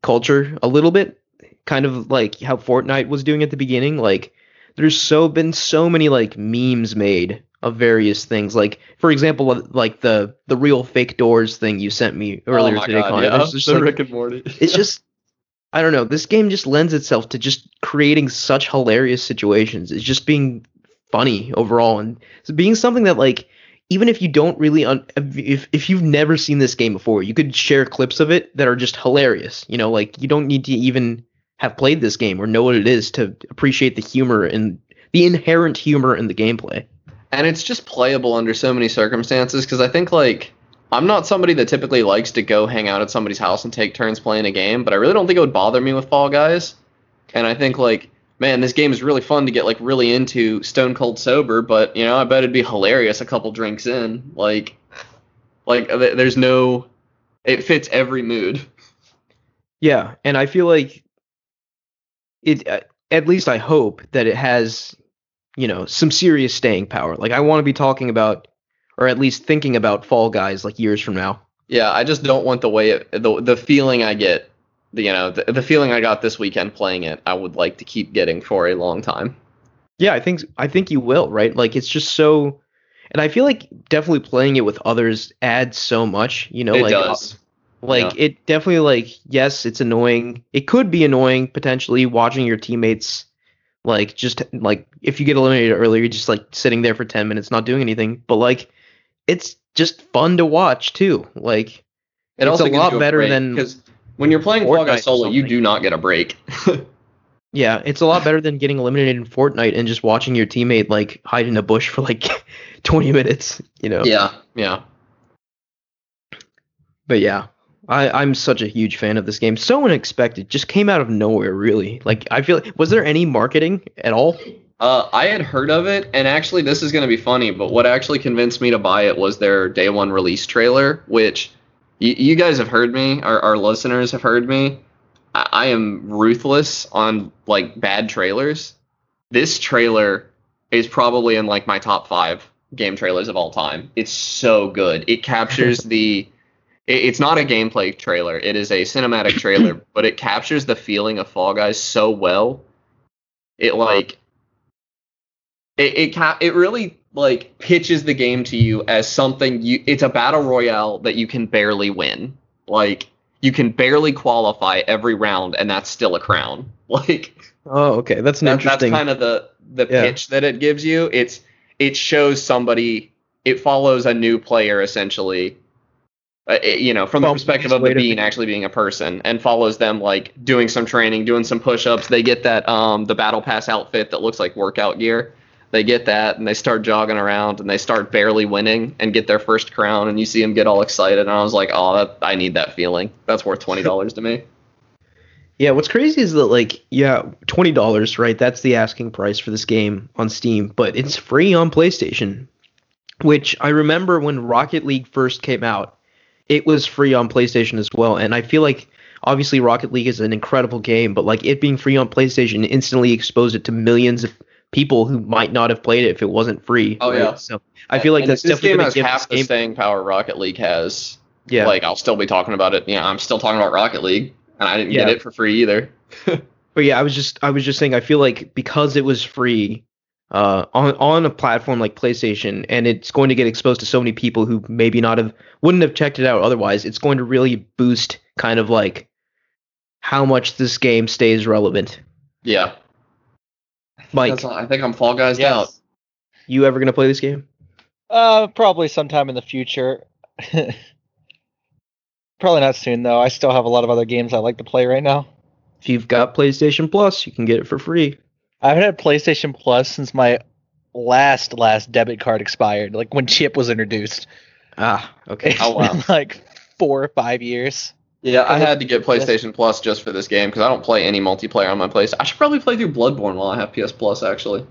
culture a little bit, kind of like how Fortnite was doing at the beginning. Like, there's so been so many like memes made of various things. Like, for example, like the the real fake doors thing you sent me earlier oh my today, God, yeah, There's just, the like, Rick and Morty. *laughs* it's just I don't know. This game just lends itself to just creating such hilarious situations. It's just being funny overall and it's being something that like even if you don't really un- if if you've never seen this game before, you could share clips of it that are just hilarious. You know, like you don't need to even have played this game or know what it is to appreciate the humor and the inherent humor in the gameplay. And it's just playable under so many circumstances because I think like I'm not somebody that typically likes to go hang out at somebody's house and take turns playing a game, but I really don't think it would bother me with Fall Guys. And I think like man, this game is really fun to get like really into stone cold sober, but you know, I bet it'd be hilarious a couple drinks in. Like like there's no it fits every mood. Yeah, and I feel like it. Uh, at least I hope that it has, you know, some serious staying power. Like I want to be talking about, or at least thinking about Fall Guys like years from now. Yeah, I just don't want the way it, the the feeling I get, the, you know, the, the feeling I got this weekend playing it. I would like to keep getting for a long time. Yeah, I think I think you will, right? Like it's just so and I feel like definitely playing it with others adds so much, you know, it like does. Uh, like yeah. it definitely like yes, it's annoying. It could be annoying potentially watching your teammates like just like if you get eliminated earlier, you're just like sitting there for 10 minutes not doing anything, but like it's just fun to watch too. Like It it's also a lot better break, than because when you're playing Fall Fortnite Guys solo, you do not get a break. *laughs* Yeah, it's a lot better than getting eliminated in Fortnite and just watching your teammate like hide in a bush for like *laughs* 20 minutes, you know. yeah, yeah. But yeah, I I'm such a huge fan of this game. So unexpected, just came out of nowhere really. Like I feel was there any marketing at all? Uh, I had heard of it, and actually, this is going to be funny, but what actually convinced me to buy it was their day one release trailer, which y- you guys have heard me, our, our listeners have heard me. I-, I am ruthless on like bad trailers. This trailer is probably in like my top five game trailers of all time. It's so good. It captures *laughs* the. It- It's not a gameplay trailer. It is a cinematic trailer, *clears throat* but it captures the feeling of Fall Guys so well. It like it it, ca- it really like pitches the game to you as something you it's a battle royale that you can barely win like you can barely qualify every round and that's still a crown *laughs* like Oh, okay. That's an that, that's kind of the the Yeah. pitch that it gives you it's it shows somebody it follows a new player essentially uh, you know from the Well, perspective of the being actually being a person and follows them like doing some training doing some push-ups they get that um the battle pass outfit that looks like workout gear they get that and they start jogging around and they start barely winning and get their first crown and you see them get all excited and i was like oh that, i need that feeling that's worth $20 to me *laughs* Yeah, what's crazy is that like yeah, twenty dollars, right? That's the asking price for this game on Steam, but it's free on PlayStation. Which I remember when Rocket League first came out, it was free on PlayStation as well. And I feel like obviously Rocket League is an incredible game, but like it being free on PlayStation instantly exposed it to millions of people who might not have played it if it wasn't free. Oh, right? yeah. So I feel like And that's this definitely game has half this the game. staying power rocket league has Yeah, like I'll still be talking about it. Yeah, I'm still talking about Rocket League, and I didn't get it for free either. *laughs* But yeah, I was just I was just saying I feel like because it was free uh, on on a platform like PlayStation and it's going to get exposed to so many people who maybe not have wouldn't have checked it out otherwise, it's going to really boost kind of like how much this game stays relevant. Yeah, Mike, That's all- I think I'm Fall Guys out. you ever gonna play this game? Uh, probably sometime in the future. *laughs* probably not soon though. I still have a lot of other games I like to play right now. If you've got PlayStation Plus, you can get it for free. I haven't had PlayStation Plus since my last last debit card expired, like when Chip was introduced. Ah, okay. It's Oh, wow. been like four or five years. Yeah, I had to get PlayStation Plus just for this game because I don't play any multiplayer on my PlayStation. I should probably play through Bloodborne while I have PS Plus. Actually,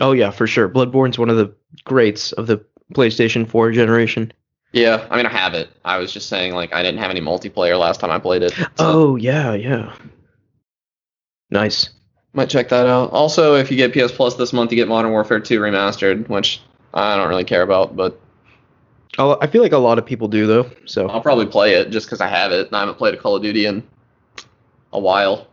Oh yeah, for sure. Bloodborne's one of the greats of the PlayStation 4 generation. yeah, I mean I have it. I was just saying like I didn't have any multiplayer last time I played it. so Oh yeah, yeah. Nice. Might check that out. Also, if you get PS Plus this month, you get Modern Warfare 2 remastered, which I don't really care about, but I feel like a lot of people do though. So I'll probably play it just because I have it. and I haven't played a Call of Duty in a while.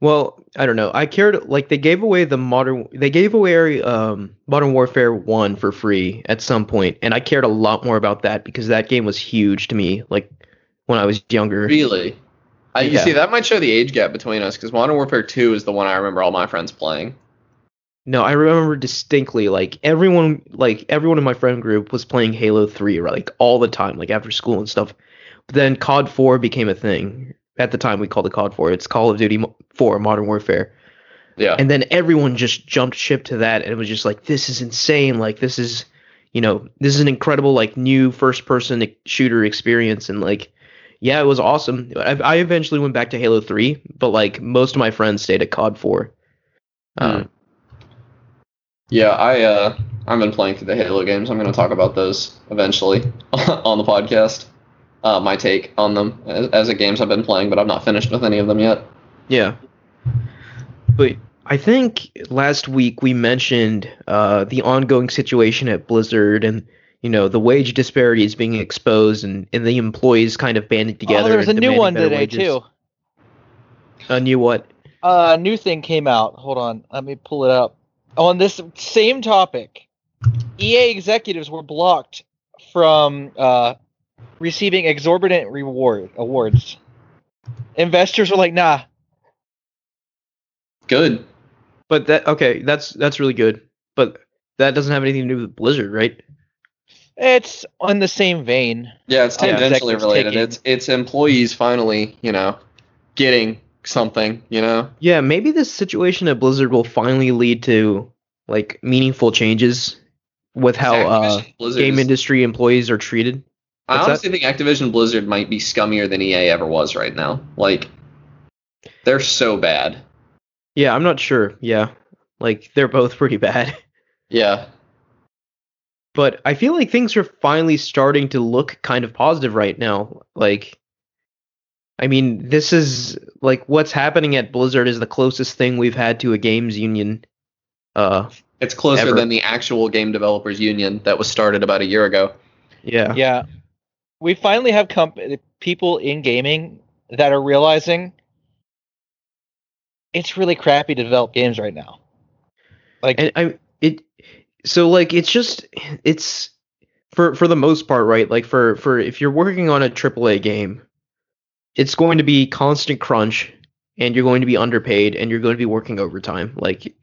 Well, I don't know. I cared like they gave away the modern they gave away um Modern Warfare 1 for free at some point and I cared a lot more about that because that game was huge to me like when I was younger. Really? I, You Yeah. see, that might show the age gap between us because Modern Warfare 2 is the one I remember all my friends playing. No, I remember distinctly like everyone like everyone in my friend group was playing Halo 3 like all the time, like after school and stuff. But then COD 4 became a thing. At the time we called it COD 4. It's Call of Duty Mo- 4 Modern Warfare. Yeah. And then everyone just jumped ship to that and it was just like this is insane. Like this is you know, this is an incredible like new first person shooter experience and like yeah, it was awesome. I, I eventually went back to Halo 3, but like most of my friends stayed at COD 4. Um, Yeah, I uh I've been playing through the Halo games. I'm going to talk about those eventually *laughs* on the podcast. Uh, my take on them as, as a games I've been playing, but I'm not finished with any of them yet. Yeah. But I think last week we mentioned uh, the ongoing situation at Blizzard and you know the wage disparity is being exposed and, and the employees kind of banding together. oh, there's a new one today wages. too. A new what? Uh, new thing came out. Hold on, let me pull it up. On this same topic, EA executives were blocked from uh, receiving exorbitant reward awards. Investors were like, "Nah, Good. But that okay, that's that's really good. But that doesn't have anything to do with Blizzard, right? It's on the same vein." Yeah, it's tangentially executives related. taking- It's it's employees finally, you know, getting something, you know. Yeah, maybe this situation at Blizzard will finally lead to like meaningful changes with how uh, game industry employees are treated. I What's that? honestly think Activision Blizzard might be scummier than EA ever was right now. Like, they're so bad. Yeah, I'm not sure. Yeah, like they're both pretty bad. *laughs* Yeah. But I feel like things are finally starting to look kind of positive right now. Like, I mean, this is like what's happening at Blizzard is the closest thing we've had to a games union. Uh, It's closer Ever. than the actual game developers union that was started about a year ago. yeah. Yeah, we finally have comp- people in gaming that are realizing it's really crappy to develop games right now. Like, and I it so like it's just it's for for the most part right like for for if you're working on a AAA game it's going to be constant crunch and you're going to be underpaid and you're going to be working overtime like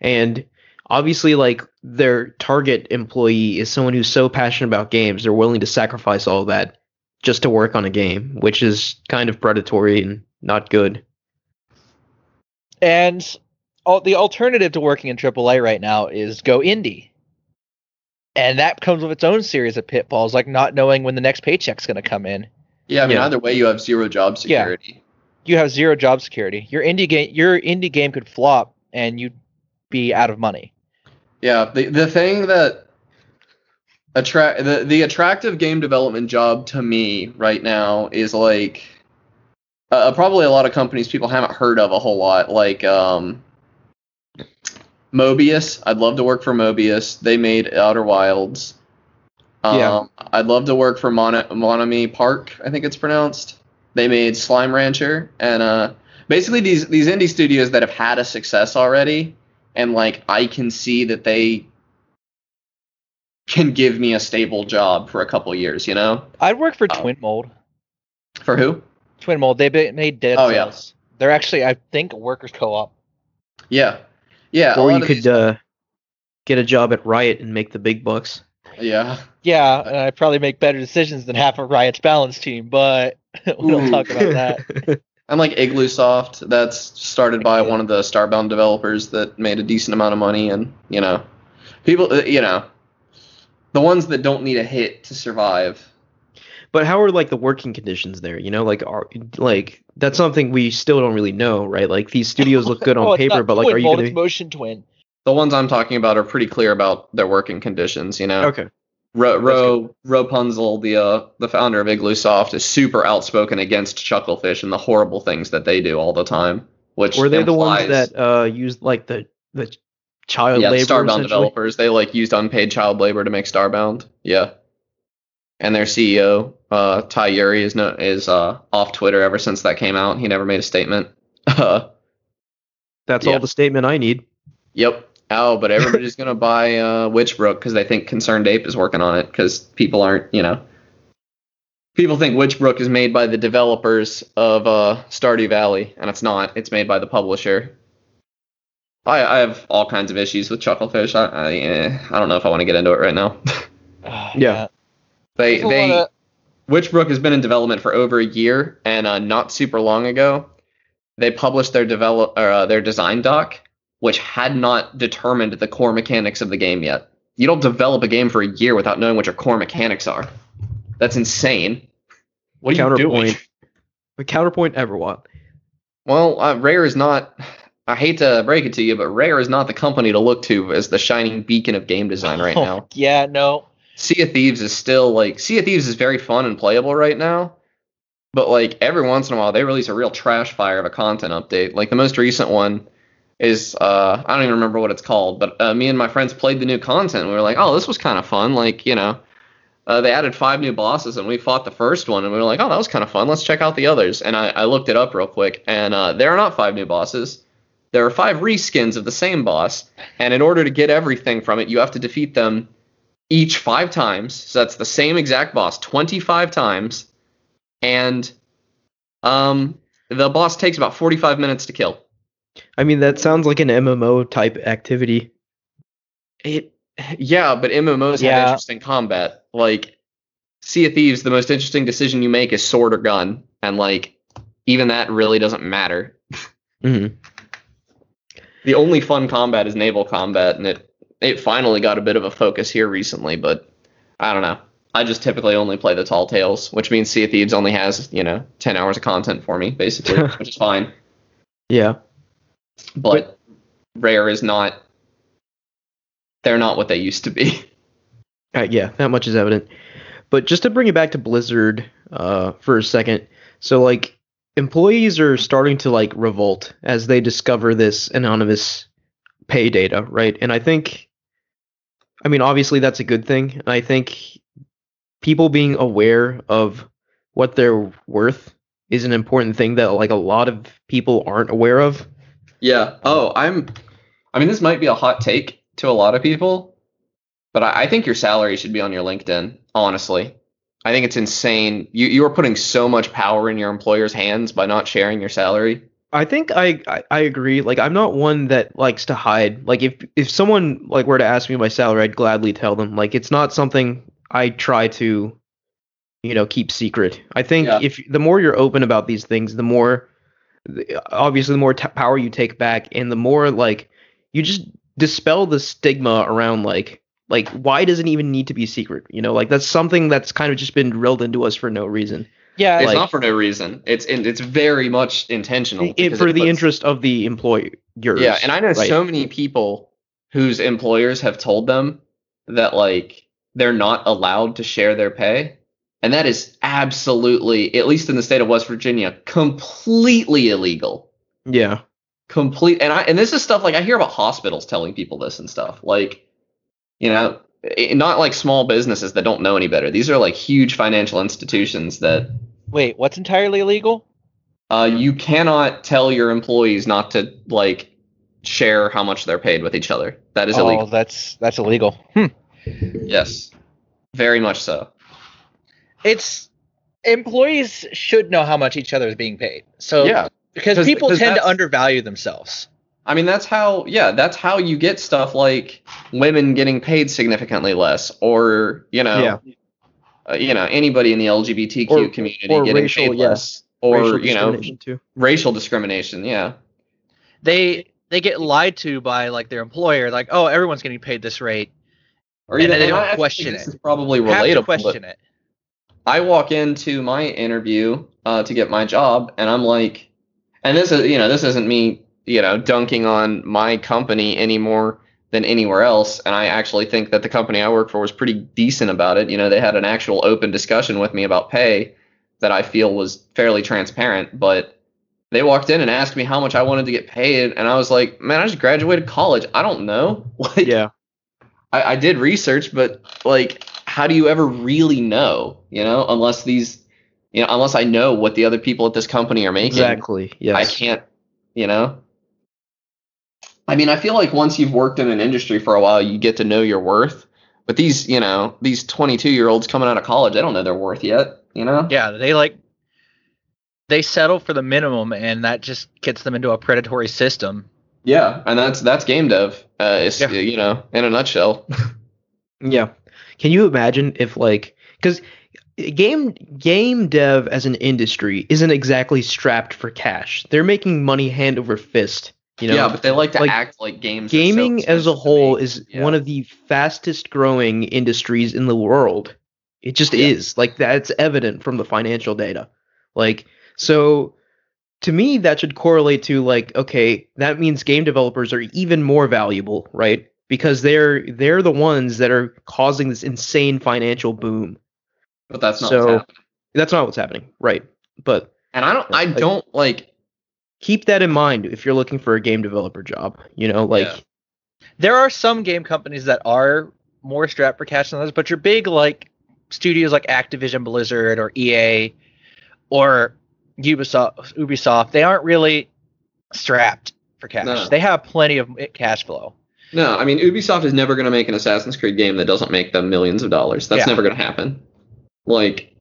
and obviously like their target employee is someone who's so passionate about games they're willing to sacrifice all that just to work on a game which is kind of predatory and not good. And the alternative to working in AAA right now is go indie. And that comes with its own series of pitfalls, like not knowing when the next paycheck's going to come in. Yeah, I mean, Yeah. either way, you have zero job security. Yeah. security. You have zero job security. Your indie game, your indie game could flop, and you'd be out of money. Yeah, the the thing that attract the the attractive game development job to me right now is like uh, probably a lot of companies people haven't heard of a whole lot, like um, Mobius. I'd love to work for Mobius. They made Outer Wilds. Um, Yeah. I'd love to work for Mon- Monomi Park. I think it's pronounced. They made Slime Rancher, and uh, basically these these indie studios that have had a success already, and like I can see that they can give me a stable job for a couple years. You know, I'd work for Oh. Twin Mold. for who? Twin Mold. They made Dead Oh, yeah. They're actually, I think, workers co-op. Yeah, yeah. or you could these- uh, get a job at Riot and make the big bucks yeah. Yeah, and I probably make better decisions than half of Riot's balance team, but *laughs* we don't Ooh. talk about that. *laughs* I'm like Igloo Soft, that's started by one of the Starbound developers that made a decent amount of money, and you know, people, uh, you know, the ones that don't need a hit to survive. But how are like the working conditions there? You know, like are like that's something we still don't really know, right? Like these studios look good on *laughs* Oh, paper, but like, are you gonna? it's Motion Twin. The ones I'm talking about are pretty clear about their working conditions. You know, Okay. Ro, Ro Rapunzel, the uh, the founder of Igloo Soft, is super outspoken against Chucklefish and the horrible things that they do all the time. Which Were they the ones that uh used like the the child yeah, labor? Starbound developers. They like used unpaid child labor to make Starbound. Yeah. And their CEO, uh, Ty Yuri, is no is uh off Twitter ever since that came out. He never made a statement. That's Yeah. all the statement I need. yep. Oh, but everybody's gonna *laughs* buy uh, Witchbrook because they think Concerned Ape is working on it because people aren't, you know. People think Witchbrook is made by the developers of uh, Stardew Valley, and it's not. It's made by the publisher. I, I have all kinds of issues with Chucklefish. I I, eh, I don't know if I want to get into it right now. *laughs* Uh, Yeah. They There's they lot of- Witchbrook has been in development for over a year, and uh, not super long ago, they published their develop or, uh, their design doc, which had not determined the core mechanics of the game yet. You don't develop a game for a year without knowing what your core mechanics are. That's insane. What are you doing? Counterpoint. The counterpoint Everwild. Well, uh, Rare is not. I hate to break it to you, but Rare is not the company to look to as the shining beacon of game design right Oh, now. Yeah, no. Sea of Thieves is still like Sea of Thieves is very fun and playable right now, but like every once in a while they release a real trash fire of a content update. Like the most recent one is uh I don't even remember what it's called, but uh, me and my friends played the new content. We were like, oh, this was kind of fun. Like you know, uh, they added five new bosses and we fought the first one and we were like, oh, that was kind of fun. Let's check out the others. And I, I looked it up real quick, and uh, there are not five new bosses. There are five reskins of the same boss, and in order to get everything from it, you have to defeat them each five times. So that's the same exact boss 25 times. And um, the boss takes about 45 minutes to kill. I mean, that sounds like an MMO type activity. It, yeah, but MMOs have interesting combat. Like Sea of Thieves, the most interesting decision you make is sword or gun, and like even that really doesn't matter. *laughs* hmm The only fun combat is naval combat, and it it finally got a bit of a focus here recently. But I don't know. I just typically only play the Tall Tales, which means Sea of Thieves only has you know 10 hours of content for me, basically, *laughs* which is fine. Yeah. But Rare is not. They're not what they used to be. *laughs* Uh, yeah, that much is evident. But just to bring it back to Blizzard uh, for a second, so like employees are starting to like revolt as they discover this anonymous pay data, right? And I think, I mean, obviously that's a good thing. And I think people being aware of what they're worth is an important thing that like a lot of people aren't aware of. Yeah. Oh, I'm. I mean, this might be a hot take to a lot of people, but I, I think your salary should be on your LinkedIn. Honestly, I think it's insane. You you are putting so much power in your employer's hands by not sharing your salary. I think I, I I agree. Like I'm not one that likes to hide. Like if if someone like were to ask me my salary, I'd gladly tell them. Like it's not something I try to, you know, keep secret. I think Yeah. if the more you're open about these things, the more, obviously, the more t- power you take back, and the more like you just dispel the stigma around like like why does it even need to be secret? You know, like that's something that's kind of just been drilled into us for no reason. Yeah, It's Like- not for no reason. It's it's very much intentional. It, for it the puts- interest of the employer. Yeah, and I know right? so many people whose employers have told them that like they're not allowed to share their pay. And that is absolutely, at least in the state of West Virginia, completely illegal. Yeah. Complete and I and this is stuff like I hear about hospitals telling people this and stuff. Like, you know, i- not like small businesses that don't know any better. These are like huge financial institutions that Wait, what's entirely illegal? uh, you cannot tell your employees not to like share how much they're paid with each other. That is oh, illegal. that's that's illegal. Hmm. Yes, very much so. It's employees should know how much each other is being paid. So yeah, because people because tend to undervalue themselves. I mean that's how. Yeah, that's how you get stuff like women getting paid significantly less, or you know, Yeah. Uh, you know, anybody in the LGBTQ Or- community or getting racial, paid yeah. less, or Racial you know, discrimination, too. racial discrimination. Yeah, They they get lied to by like their employer, like, oh, everyone's getting paid this rate. or And even then they don't question it. This is probably Have relatable. to question it. I walk into my interview uh, to get my job, and I'm like, and this is you know this isn't me you know dunking on my company any more than anywhere else, and I actually think that the company I work for was pretty decent about it. You know, they had an actual open discussion with me about pay that I feel was fairly transparent, but they walked in and asked me how much I wanted to get paid, and I was like, man, I just graduated college. I don't know. *laughs* Like, Yeah. I, I did research, but like, how do you ever really know? You know, unless these, you know, unless I know what the other people at this company are making, Exactly. Yeah. I can't. You know. I mean, I feel like once you've worked in an industry for a while, you get to know your worth. But these, you know, these 22 year olds coming out of college, they don't know their worth yet. You know. Yeah, they like they settle for the minimum, and that just gets them into a predatory system. Yeah, and that's that's game dev. Uh, it's, Yeah. you know, in a nutshell. *laughs* Yeah. Can you imagine if like cuz game game dev as an industry isn't exactly strapped for cash. They're making money hand over fist, you know. yeah, but they like to like, act like games. so gaming as a whole is Yeah. one of the fastest growing industries in the world. It just Yeah. is. Like that's evident from the financial data. Like so to me that should correlate to like okay, that means game developers are even more valuable, right? Because they're they're the ones that are causing this insane financial boom. but that's not so- what's happening. That's not what's happening, right? But And I don't. I don't like. Keep that in mind if you're looking for a game developer job, you know, like Yeah. There are some game companies that are more strapped for cash than others, but your big like studios like Activision Blizzard or EA or Ubisoft Ubisoft, they aren't really strapped for cash. No. They have plenty of cash flow. No, I mean Ubisoft is never going to make an Assassin's Creed game that doesn't make them millions of dollars. That's Yeah. never going to happen. Like,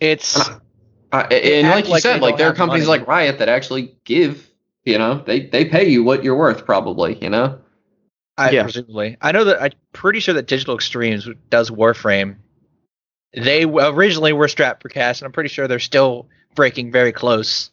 It's uh, Uh, and like you like said, like there are companies money. like Riot that actually give. You know, they they pay you what you're worth, probably. You know. I Yeah. presumably. I know that I'm pretty sure that Digital Extremes does Warframe. They originally were strapped for cash, and I'm pretty sure they're still breaking very close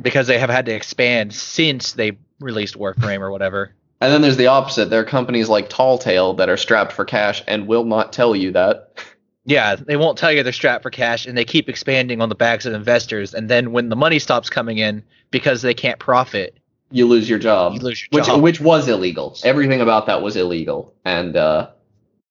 because they have had to expand since they released Warframe or whatever. And then there's the opposite. There are companies like Telltale that are strapped for cash and will not tell you that. *laughs* Yeah, they won't tell you they're strapped for cash, and they keep expanding on the backs of investors. And then when the money stops coming in because they can't profit, You lose your job. you lose your which job. which was illegal. Everything about that was illegal, and uh,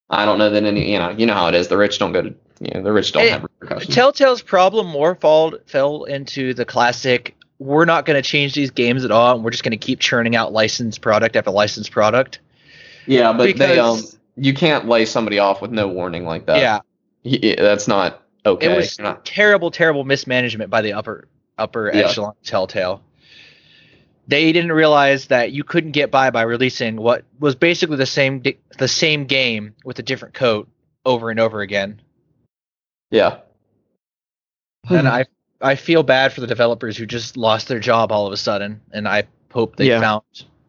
I don't know that any you know you know how it is. The rich don't go to you know the rich don't It- have repercussions. Telltale's problem more fall, fell into the classic we're not going to change these games at all and we're just going to keep churning out licensed product after licensed product. yeah, but they um you can't lay somebody off with no warning like that. yeah, Y- y- that's not okay. it was not- terrible terrible mismanagement by the upper upper Yeah. echelon Telltale. They didn't realize that you couldn't get by by releasing what was basically the same di- the same game with a different coat over and over again. yeah. Hmm. and I I feel bad for the developers who just lost their job all of a sudden, and I hope they Yeah. found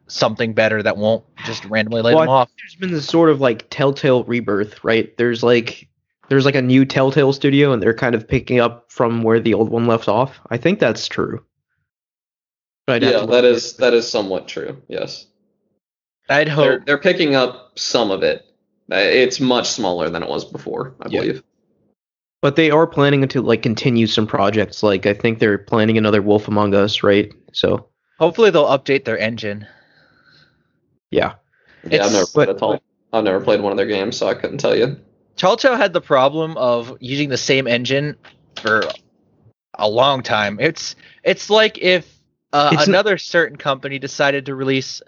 something better that won't just randomly lay Well, them off. there's been this sort of like telltale rebirth, right? There's like there's like a new telltale studio and they're kind of picking up from where the old one left off. I think that's true. But I'd yeah, to look that at is it. that is somewhat true. Yes, I'd they're hope. they're picking up some of it. Uh, It's much smaller than it was before, I Yeah. believe. But they are planning to like continue some projects. Like I think they're planning another Wolf Among Us, right? So Hopefully, they'll update their engine. yeah. Yeah, I've never played but- a Tall. I've never played one of their games, so I couldn't tell you. Telltale had the problem of using the same engine for a long time. It's it's like if uh, It's another certain company decided to release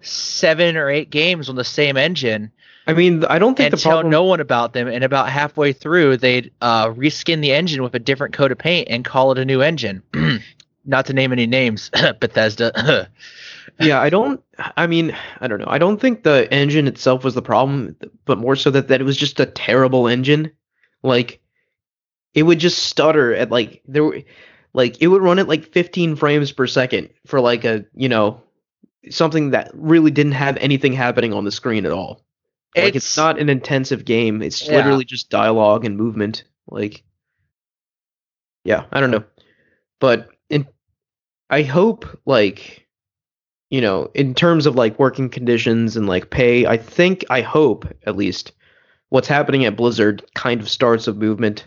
seven or eight games on the same engine I mean, I don't think and the tell problem. no one about them. And about halfway through, they'd uh, reskin the engine with a different coat of paint and call it a new engine. *clears throat* Not to name any names, *clears throat* Bethesda. *clears throat* yeah, I don't. I mean, I don't know. I don't think the engine itself was the problem, but more so that that it was just a terrible engine. Like, it would just stutter at like there, were, like it would run at like 15 frames per second for like a you know something that really didn't have anything happening on the screen at all. Like it's, It's- not an intensive game. It's Yeah. literally just dialogue and movement. Like, yeah, I don't know, but in, I hope like, you know, in terms of like working conditions and like pay, I think I hope at least what's happening at Blizzard kind of starts a movement,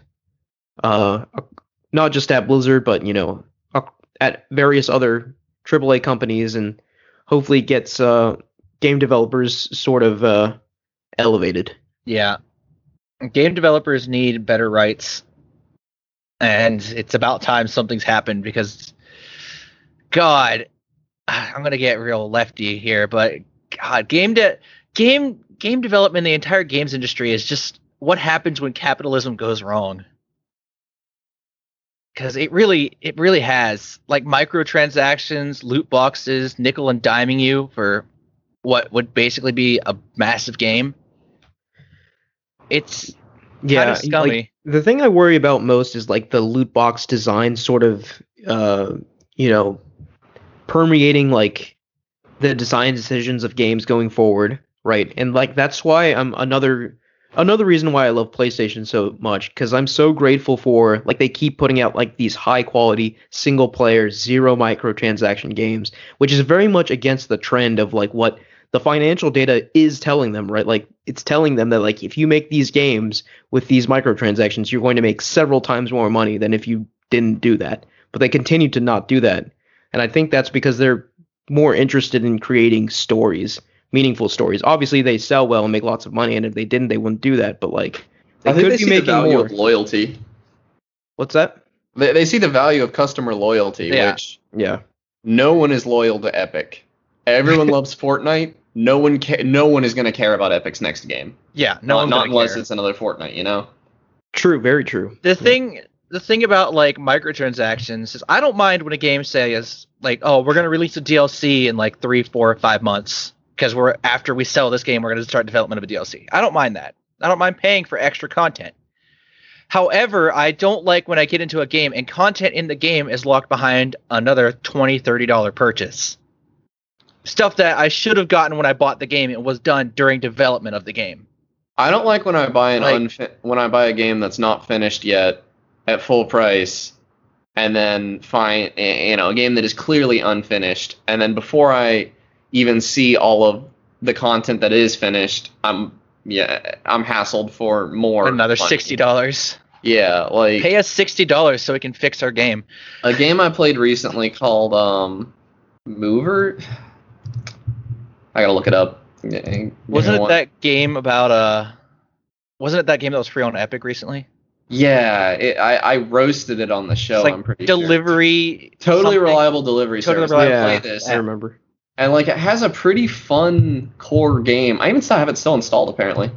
uh, not just at Blizzard, but you know, at various other AAA companies, and hopefully gets uh game developers sort of uh elevated. yeah. Game developers need better rights. And it's about time something's happened because, God, *sighs* I'm gonna get real lefty here, but God, game de- game game development, the entire games industry is just what happens when capitalism goes wrong. Because it really, it really has like microtransactions, loot boxes, nickel and diming you for what would basically be a massive game. It's Yeah, kind of scummy. like the thing I worry about most is like the loot box design sort of uh you know permeating like the design decisions of games going forward, right? And like that's why I'm another another reason why I love PlayStation so much cuz I'm so grateful for like they keep putting out like these high quality single player zero microtransaction games, which is very much against the trend of like what the financial data is telling them, right? Like it's telling them that like if you make these games with these microtransactions, you're going to make several times more money than if you didn't do that. But they continue to not do that. And I think that's because they're more interested in creating stories, meaningful stories. Obviously they sell well and make lots of money, and if they didn't, they wouldn't do that. But like they I think could they be see the value more. of loyalty. What's that? They, they see the value of customer loyalty, Yeah. which Yeah. no one is loyal to Epic. Everyone *laughs* loves Fortnite. No one ca- no one is going to care about Epic's next game. Yeah, no not not unless care. it's another Fortnite, you know. True, very true. the thing the thing about like microtransactions is I don't mind when a game says like, oh, we're gonna release a DLC in like three, four, five months because we're after we sell this game, we're gonna start development of a DLC. I don't mind that. I don't mind paying for extra content. However, I don't like when I get into a game and content in the game is locked behind another 20 30 dollar purchase. Stuff that I should have gotten when I bought the game and was done during development of the game. I don't like when I buy an Like- unfi- when I buy a game that's not finished yet at full price, and then find you know a game that is clearly unfinished, and then before I even see all of the content that is finished, I'm yeah I'm hassled for more Another money. sixty dollars. Yeah, like Pay us sixty dollars so we can fix our game. a game I played recently called um Mover. I gotta look it up. Wasn't it that game about uh? Wasn't it that game that was free on Epic recently? Yeah, it, I I roasted it on the show. it's like I'm pretty sure. delivery. totally reliable delivery Totally service. reliable. I yeah, play this, I remember. and like it has a pretty fun core game. I even still have it still installed apparently,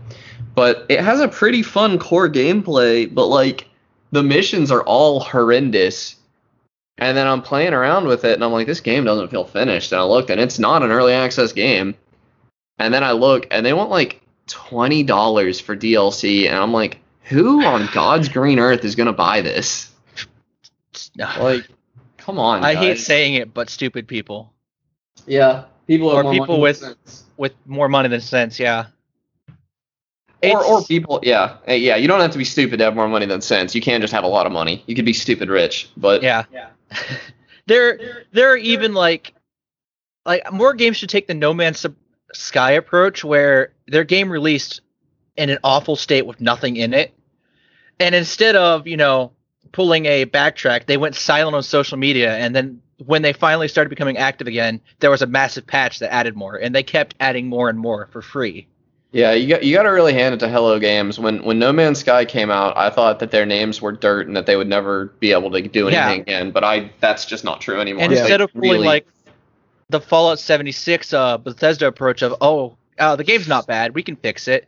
but it has a pretty fun core gameplay. But like the missions are all horrendous, and then I'm playing around with it, and I'm like, this game doesn't feel finished. And I looked, and it's not an early access game. And then I look, and they want like twenty dollars for DLC, and I'm like, who on God's green earth is gonna buy this? *laughs* Like, come on. I hate saying it, but stupid people Yeah, people Or people with- sense. with more money than sense. Yeah. or or people. Yeah, eh, yeah. You don't have to be stupid to have more money than sense. You can just have a lot of money. You could be stupid rich, but Yeah. *laughs* there, there are even like, like more games should take the No Man's Sub- Sky approach, where their game released in an awful state with nothing in it, and instead of you know pulling a backtrack, they went silent on social media, and then when they finally started becoming active again, there was a massive patch that added more, and they kept adding more and more for free. yeah, you got you got to really hand it to Hello Games. When when No Man's Sky came out, I thought that their names were dirt and that they would never be able to do Yeah. anything again. But I that's just not true anymore. And They instead of pulling really- like the Fallout 76 uh, Bethesda approach of, oh, uh, the game's not bad, we can fix it,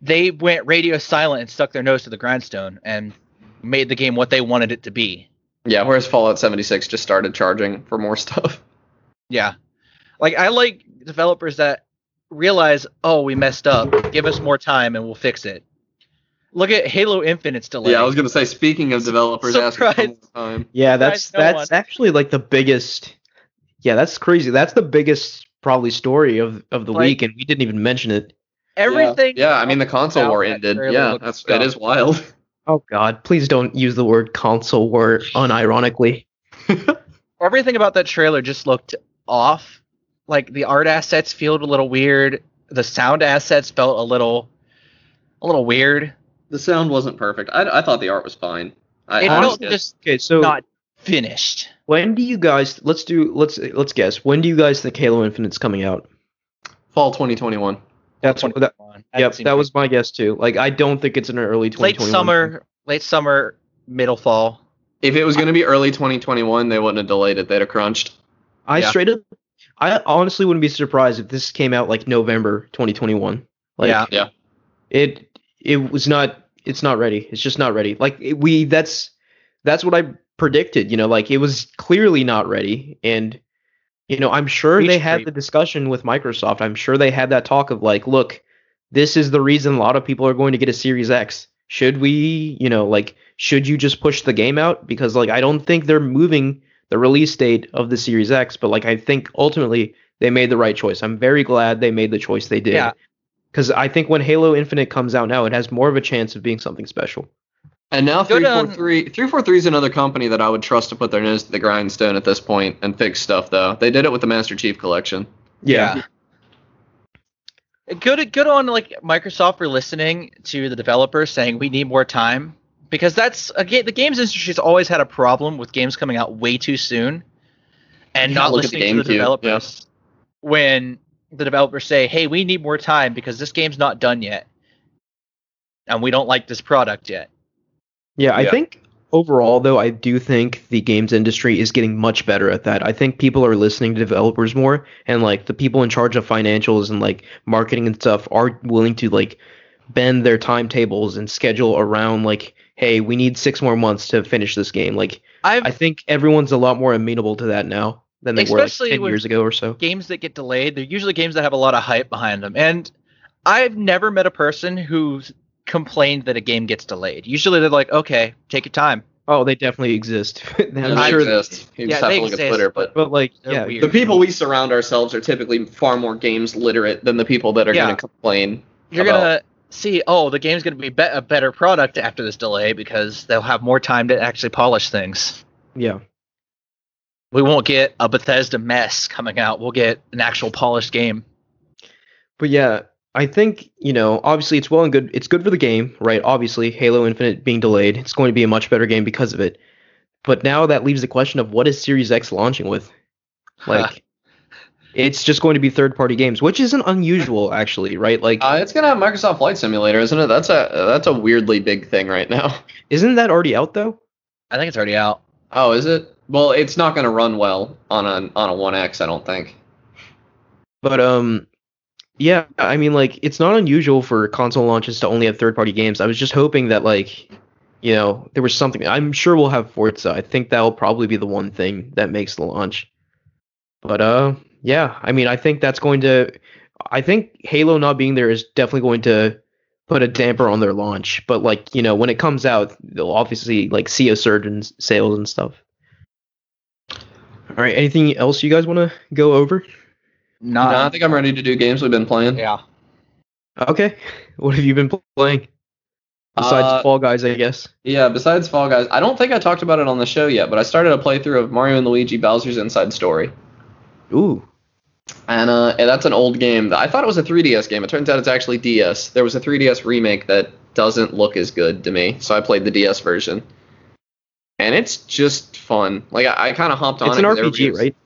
they went radio silent and stuck their nose to the grindstone and made the game what they wanted it to be. yeah, whereas Fallout 76 just started charging for more *laughs* stuff. Yeah. Like, I like developers that realize, oh, we messed up, give us more time and we'll fix it. Look at Halo Infinite's delay. Yeah, I was gonna say. Speaking of developers asking for Surprise. time, *laughs* Yeah, that's no that's one. actually like the biggest. Yeah, that's crazy. That's the biggest probably story of of the Like- week, and we didn't even mention it. Everything. Yeah, I mean the console war ended. trailer Yeah, looks that's dumb. it is wild. Oh God, please don't use the word console war unironically. *laughs* everything about that trailer just looked off. Like the art assets felt a little weird. The sound assets felt a little, a little weird. The sound wasn't perfect. I, I thought the art was fine. I, It I felt just Okay, so not finished. when do you guys? Let's do. Let's let's guess. When do you guys think Halo Infinite's coming out? fall 2021. That's what that. Yep, that was my guess too. Like I don't think it's an early late 2021. summer, late summer, middle fall. If it was going to be early 2021, they wouldn't have delayed it. They'd have crunched. I Yeah. straight up. I honestly wouldn't be surprised if this came out like November 2021. Like, Yeah. Yeah. It it was not. It's not ready. It's just not ready. Like it, we. That's that's what I predicted. You know, like it was clearly not ready, and you know, I'm sure they had the discussion with Microsoft. I'm sure they had that talk of like, look, this is the reason a lot of people are going to get a Series X should we, you know, like should you just push the game out because like I don't think they're moving the release date of the Series X, but like I think ultimately they made the right choice. I'm very glad they made the choice they did. Yeah. Cuz I think when Halo Infinite comes out now, it has more of a chance of being something special. And now Good um, on- 343 343 is another company that I would trust to put their nose to the grindstone at this point and fix stuff though. They did it with the Master Chief collection. Yeah. Good, good on like Microsoft for listening to the developers saying we need more time because that's again the games industry's always had a problem with games coming out way too soon and not look at the listening to the GameCube, developers when the developers say, "Hey, we need more time because this game's not done yet, and we don't like this product yet." Yeah, I Yeah. think overall though, I do think the games industry is getting much better at that. I think people are listening to developers more and like the people in charge of financials and like marketing and stuff are willing to like bend their timetables and schedule around like, hey, we need 6 more months to finish this game. Like I've I think everyone's a lot more amenable to that now than they were like Especially 10 years ago or so. games that get delayed, they're usually games that have a lot of hype behind them. And I've never met a person who's complained that a game gets delayed. Usually they're like, okay, take your time. Oh, they definitely exist. *laughs* I'm sure exist. You Yeah, just have they to look at exist, Twitter, but but like yeah, weird. the people we surround ourselves are typically far more games literate than the people that are Yeah. going to complain. You're about- gonna see, oh, the game's gonna be, be- a better product after this delay because they'll have more time to actually polish things. yeah. We won't get a Bethesda mess coming out. We'll get an actual polished game. But yeah, I think, you know, obviously it's well and good. It's good for the game, right? Obviously, Halo Infinite being delayed, it's going to be a much better game because of it. But now that leaves the question of what is Series X launching with? Like it's just going to be third-party games, which isn't unusual actually, right? Like Uh, it's going to have Microsoft Flight Simulator, isn't it? That's a that's a weirdly big thing right now. *laughs* isn't that already out though? I think it's already out. Oh, is it? Well, it's not going to run well on a on a One X, I don't think. But um yeah, I mean like it's not unusual for console launches to only have third-party games. I was just hoping that like you know, there was something I'm sure we'll have Forza. I think that'll probably be the one thing that makes the launch. But uh yeah, I mean I think that's going to I think Halo not being there is definitely going to put a damper on their launch. But like, you know, when it comes out, they'll obviously like see a surge in sales and stuff. All right, anything else you guys want to go over? Not. no, I think I'm ready to do games we've been playing. yeah. Okay. *laughs* What have you been playing? Besides Uh, Fall Guys, I guess. Yeah, besides Fall Guys, I don't think I talked about it on the show yet, but I started a playthrough of Mario and Luigi Bowser's Inside Story. Ooh. And uh, and that's an old game. I thought it was a 3DS game. It turns out it's actually DS. There was a 3DS remake that doesn't look as good to me, so I played the DS version. And it's just fun. Like I, I kind of hopped on. It's it an 'cause everybody RPG, was- right?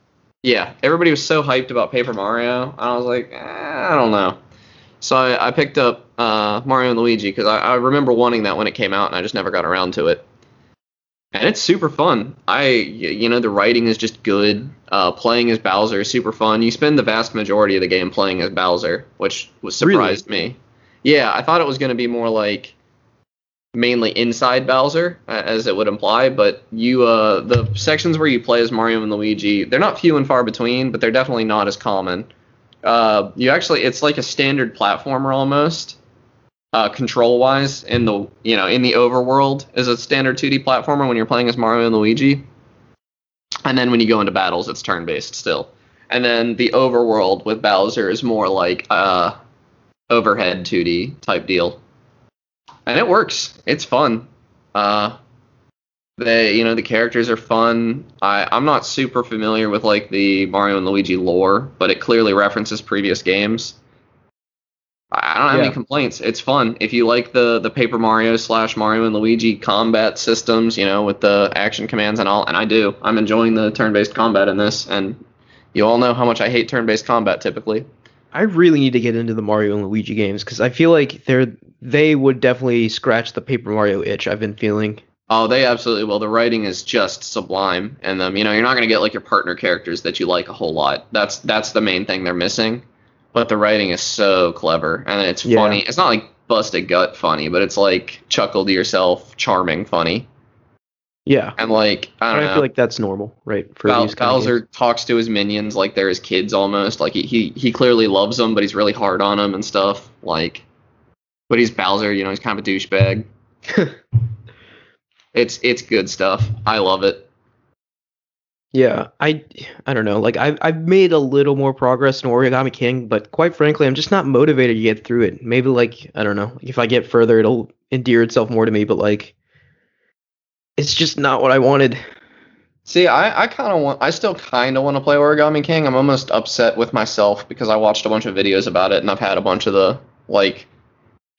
Yeah, everybody was so hyped about Paper Mario, and I was like, eh, I don't know. So I, I picked up uh, Mario and Luigi because I, I remember wanting that when it came out, and I just never got around to it. And it's super fun. I, you know, the writing is just good. Uh, playing as Bowser is super fun. You spend the vast majority of the game playing as Bowser, which was Really? surprised me. Yeah, I thought it was going to be more like mainly inside Bowser, as it would imply. But you, uh, the sections where you play as Mario and Luigi, they're not few and far between, but they're definitely not as common. Uh, you actually, it's like a standard platformer almost, uh, control wise. In the, you know, in the overworld is a standard 2D platformer when you're playing as Mario and Luigi. And then when you go into battles, it's turn based still. And then the overworld with Bowser is more like uh, overhead 2D type deal and it works. It's fun. Uh, they, you know, the characters are fun. I, I'm not super familiar with like the Mario and Luigi lore, but it clearly references previous games. I don't have Yeah. any complaints. It's fun. If you like the the Paper Mario slash Mario and Luigi combat systems, you know, with the action commands and all, and I do. I'm enjoying the turn-based combat in this, and you all know how much I hate turn-based combat typically. I really need to get into the Mario and Luigi games because I feel like they're they would definitely scratch the Paper Mario itch I've been feeling. Oh, they absolutely will. The writing is just sublime, and um, you know, you're not gonna get like your partner characters that you like a whole lot. That's that's the main thing they're missing. But the writing is so clever, and it's Yeah. funny. It's not like busted gut funny, but it's like chuckle to yourself, charming funny, Yeah, and like I don't I feel like that's normal, right? For Bowser talks to his minions like they're his kids almost. Like he, he he clearly loves them, but he's really hard on them and stuff. Like, but he's Bowser, you know, he's kind of a douchebag. *laughs* It's it's good stuff. I love it. Yeah, I I don't know. Like I've I've made a little more progress in Origami King, but quite frankly, I'm just not motivated to get through it. Maybe like I don't know. If I get further, it'll endear itself more to me. But like, it's just not what I wanted. See, I, I kind of want, I still kind of want to play Origami King. I'm almost upset with myself because I watched a bunch of videos about it and I've had a bunch of the, like,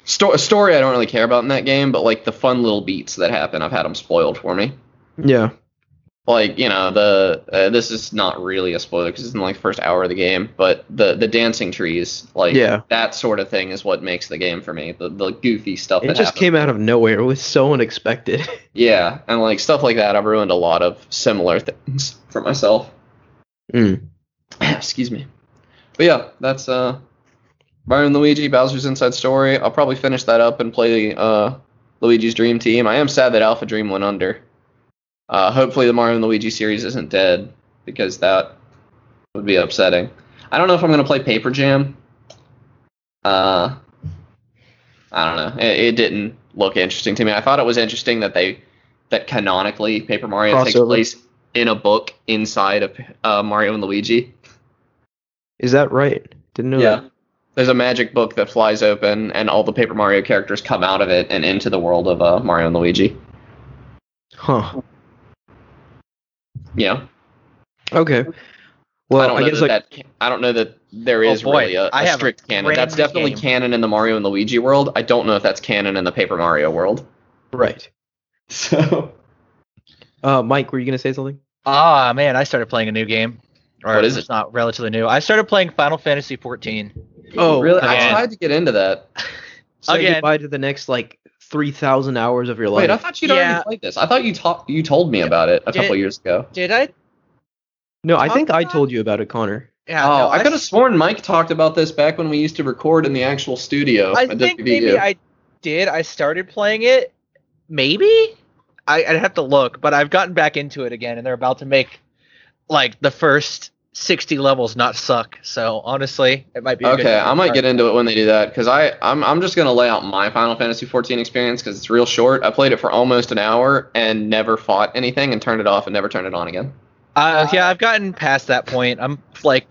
sto- story I don't really care about in that game, but, like, the fun little beats that happen, I've had them spoiled for me. Yeah. Like, you know, the, uh, this is not really a spoiler because it's in, like, the first hour of the game, but the, the dancing trees, like, Yeah. that sort of thing is what makes the game for me. The, the goofy stuff It that just happens. came out of nowhere. It was so unexpected. *laughs* Yeah, and, like, stuff like that, I've ruined a lot of similar things *laughs* for myself. Mm. *clears throat* Excuse me. But yeah, that's uh Mario and Luigi, Bowser's Inside Story. I'll probably finish that up and play uh Luigi's Dream Team. I am sad that Alpha Dream went under. Uh hopefully the Mario and Luigi series isn't dead because that would be upsetting. I don't know if I'm gonna play Paper Jam. Uh I don't know. It, it didn't look interesting to me. I thought it was interesting that they that canonically Paper Mario takes place in a book inside of uh, Mario and Luigi. Is that right? Didn't know Yeah. that. There's a magic book that flies open, and all the Paper Mario characters come out of it and into the world of uh, Mario and Luigi. Huh. Yeah. Okay. I Well, don't I, know guess that, like that I don't know that there is Oh, boy. really a, I a have a strict canon. brand That's definitely game. canon in the Mario and Luigi world. I don't know if that's canon in the Paper Mario world. right. *laughs* So Uh, Mike, were you gonna say something? Ah, man, I started playing a new game. Or What is it's it? not relatively new. I started playing Final Fantasy 14. Oh, really, I tried to get into that. Say *laughs* Again. goodbye to the next like three thousand hours of your life. Wait, I thought you'd Yeah. already played this. I thought you talked you told me about it a Did- couple years ago. Did I? no, I think I told you about it, Connor. Yeah, oh, no, I could have sworn Mike talked about this back when we used to record in the actual studio. I at think WVU. maybe I did. I started playing it. Maybe I, I'd have to look, but I've gotten back into it again, and they're about to make like the first sixty levels not suck. So honestly, it might be. A Okay, I might get into it when they do that because I I'm I'm just gonna lay out my Final Fantasy 14 experience because it's real short. I played it for almost an hour and never fought anything and turned it off and never turned it on again. Uh, yeah, I've gotten past that point. I'm like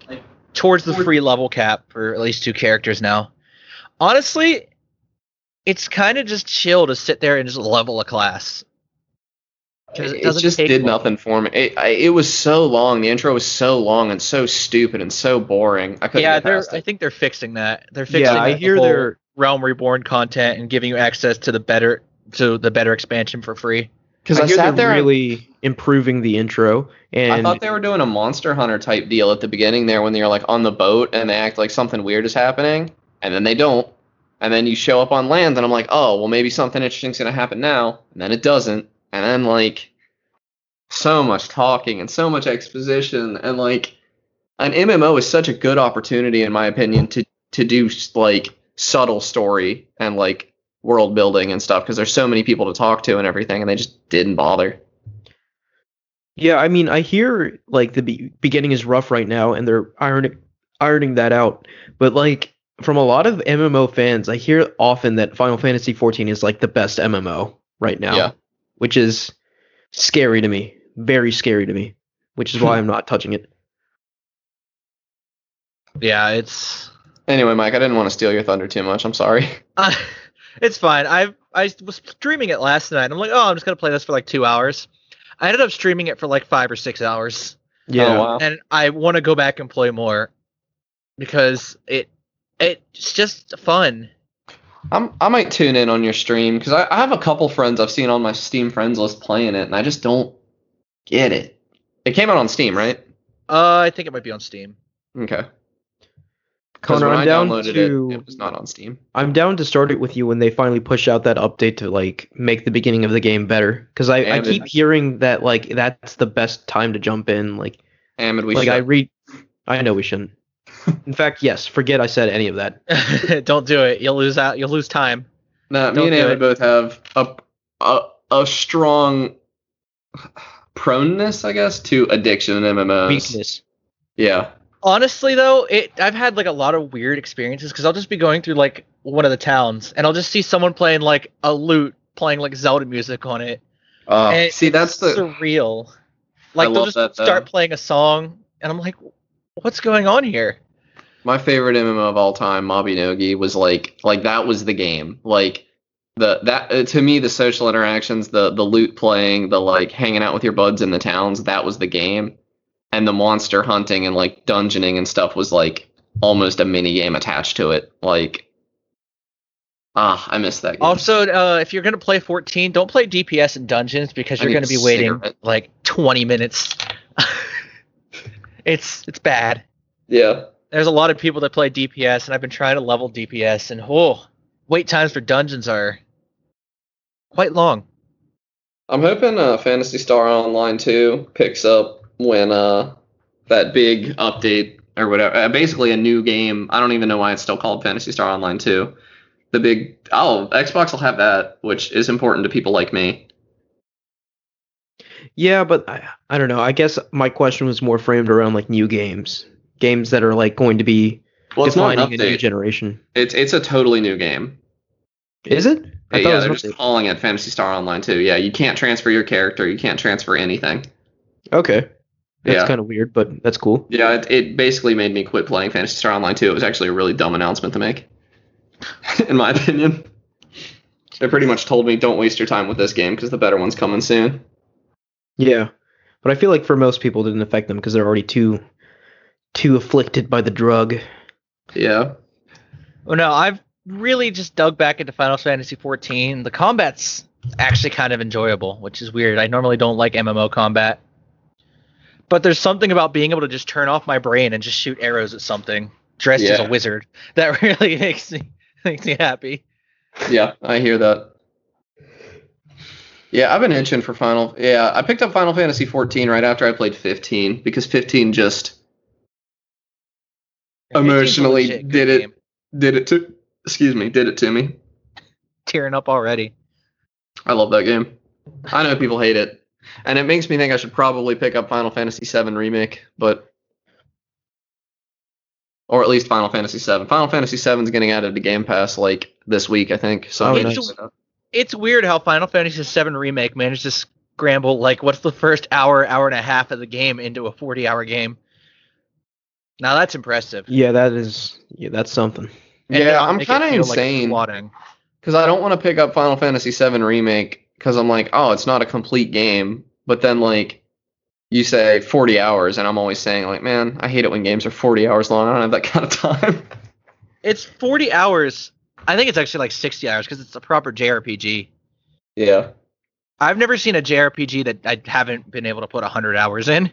towards the free level cap for at least two characters now. Honestly, it's kind of just chill to sit there and just level a class. 'Cause it It, just did long. nothing for me. It, I, it was so long. The intro was so long and so stupid and so boring. I couldn't Yeah, get they're. past I think they're fixing that. They're fixing. Yeah, I the hear whole they're Realm Reborn content and giving you access to the better to the better expansion for free. Because I I, hear sat they're and really improving the intro, and I thought they were doing a Monster Hunter type deal at the beginning there when you're like on the boat and they act like something weird is happening, and then they don't. And then you show up on land and I'm like, oh, well, maybe something interesting's going to happen now. And then it doesn't. And then, like, so much talking and so much exposition. And, like, an MMO is such a good opportunity, in my opinion, to, to do, like, subtle story and, like, world building and stuff because there's so many people to talk to and everything. And they just didn't bother. yeah, I mean, I hear like the be- beginning is rough right now, and they're ironing ironing that out. But like from a lot of MMO fans, I hear often that Final Fantasy 14 is like the best MMO right now, Yeah. Which is scary to me, very scary to me, which is why *laughs* I'm not touching it. Yeah, it's. Anyway, Mike, I didn't want to steal your thunder too much. I'm sorry. Uh, *laughs* it's fine. I I was streaming it last night. I'm like, oh, I'm just gonna play this for like two hours. I ended up streaming it for like five or six hours, Yeah, Oh, wow. and I want to go back and play more because it it's just fun. I'm, I might tune in on your stream because I, I have a couple friends I've seen on my Steam friends list playing it, and I just don't get it. It came out on Steam, right? Uh, I think it might be on Steam. Okay. Connor, when I'm I down downloaded to it, it was not on Steam. I'm down to start it with you when they finally push out that update to like make the beginning of the game better. Because I, I keep hearing that like that's the best time to jump in. Like And we like should. I read, I know we shouldn't. *laughs* In fact, yes. Forget I said any of that. *laughs* Don't do it. You'll lose out. You'll lose time. no, me don't and do Amid it. both have a, a a strong proneness, I guess, to addiction in MMOs. Weakness. Yeah. Honestly, though, it I've had like a lot of weird experiences because I'll just be going through like one of the towns and I'll just see someone playing like a lute playing like Zelda music on it. Uh, and see, it's that's the surreal. Like I they'll love just that, though. start playing a song, and I'm like, what's going on here? My favorite MMO of all time, Mabinogi, was like like that was the game. Like the that uh, to me the social interactions, the the lute playing, the like hanging out with your buds in the towns, that was the game. And the monster hunting and like dungeoning and stuff was like almost a mini game attached to it. Like ah, I miss that game. Also, uh, if you're gonna play 14, don't play DPS in dungeons because you're gonna be waiting cigarette. like 20 minutes. *laughs* it's it's bad. yeah. There's a lot of people that play DPS, and I've been trying to level DPS, and oh, wait times for dungeons are quite long. I'm hoping uh, Phantasy Star Online 2 picks up when uh, that big update or whatever. Uh, basically, a new game. I don't even know why it's still called Phantasy Star Online 2. The big oh, Xbox will have that, which is important to people like me. Yeah, but I, I don't know. I guess my question was more framed around like new games, games that are like going to be Well, it's not defining a new generation. It's it's a totally new game. Is it? I Yeah, it they're just calling it Phantasy Star Online 2. Yeah, you can't transfer your character. You can't transfer anything. Okay. That's Yeah. kind of weird, but that's cool. Yeah, it, it basically made me quit playing Phantasy Star Online 2. It was actually a really dumb announcement to make, *laughs* in my opinion. They pretty much told me, don't waste your time with this game because the better one's coming soon. Yeah, but I feel like for most people it didn't affect them because they're already too too afflicted by the drug. Yeah. Oh no, I've really just dug back into Final Fantasy 14. The combat's actually kind of enjoyable, which is weird. I normally don't like MMO combat. But there's something about being able to just turn off my brain and just shoot arrows at something dressed as a wizard *laughs* that really makes me makes me happy. Yeah, I hear that. Yeah, I've been itching for Final. Yeah, I picked up Final Fantasy 14 right after I played 15 because 15 just Emotionally 18's a legit good did it. game. did it to. Excuse me, did it to me. Tearing up already. I love that game. I know people hate it, and it makes me think I should probably pick up Final Fantasy VII remake, but or at least Final Fantasy VII. Final Fantasy VII is getting added to Game Pass like this week, I think. So Oh, I'm nice. It's weird how Final Fantasy VII remake managed to scramble like what's the first hour, hour and a half of the game into a 40 hour game. Now that's impressive. Yeah, that is yeah, that's something. And yeah, I'm kind of feel like insane plotting. because I don't want to pick up Final Fantasy VII remake because I'm like, oh, it's not a complete game. But then like you say 40 hours, and I'm always saying like, man, I hate it when games are 40 hours long. I don't have that *laughs* kind of time. It's 40 hours. I think it's actually like 60 hours because it's a proper JRPG. yeah, I've never seen a JRPG that I haven't been able to put 100 hours in.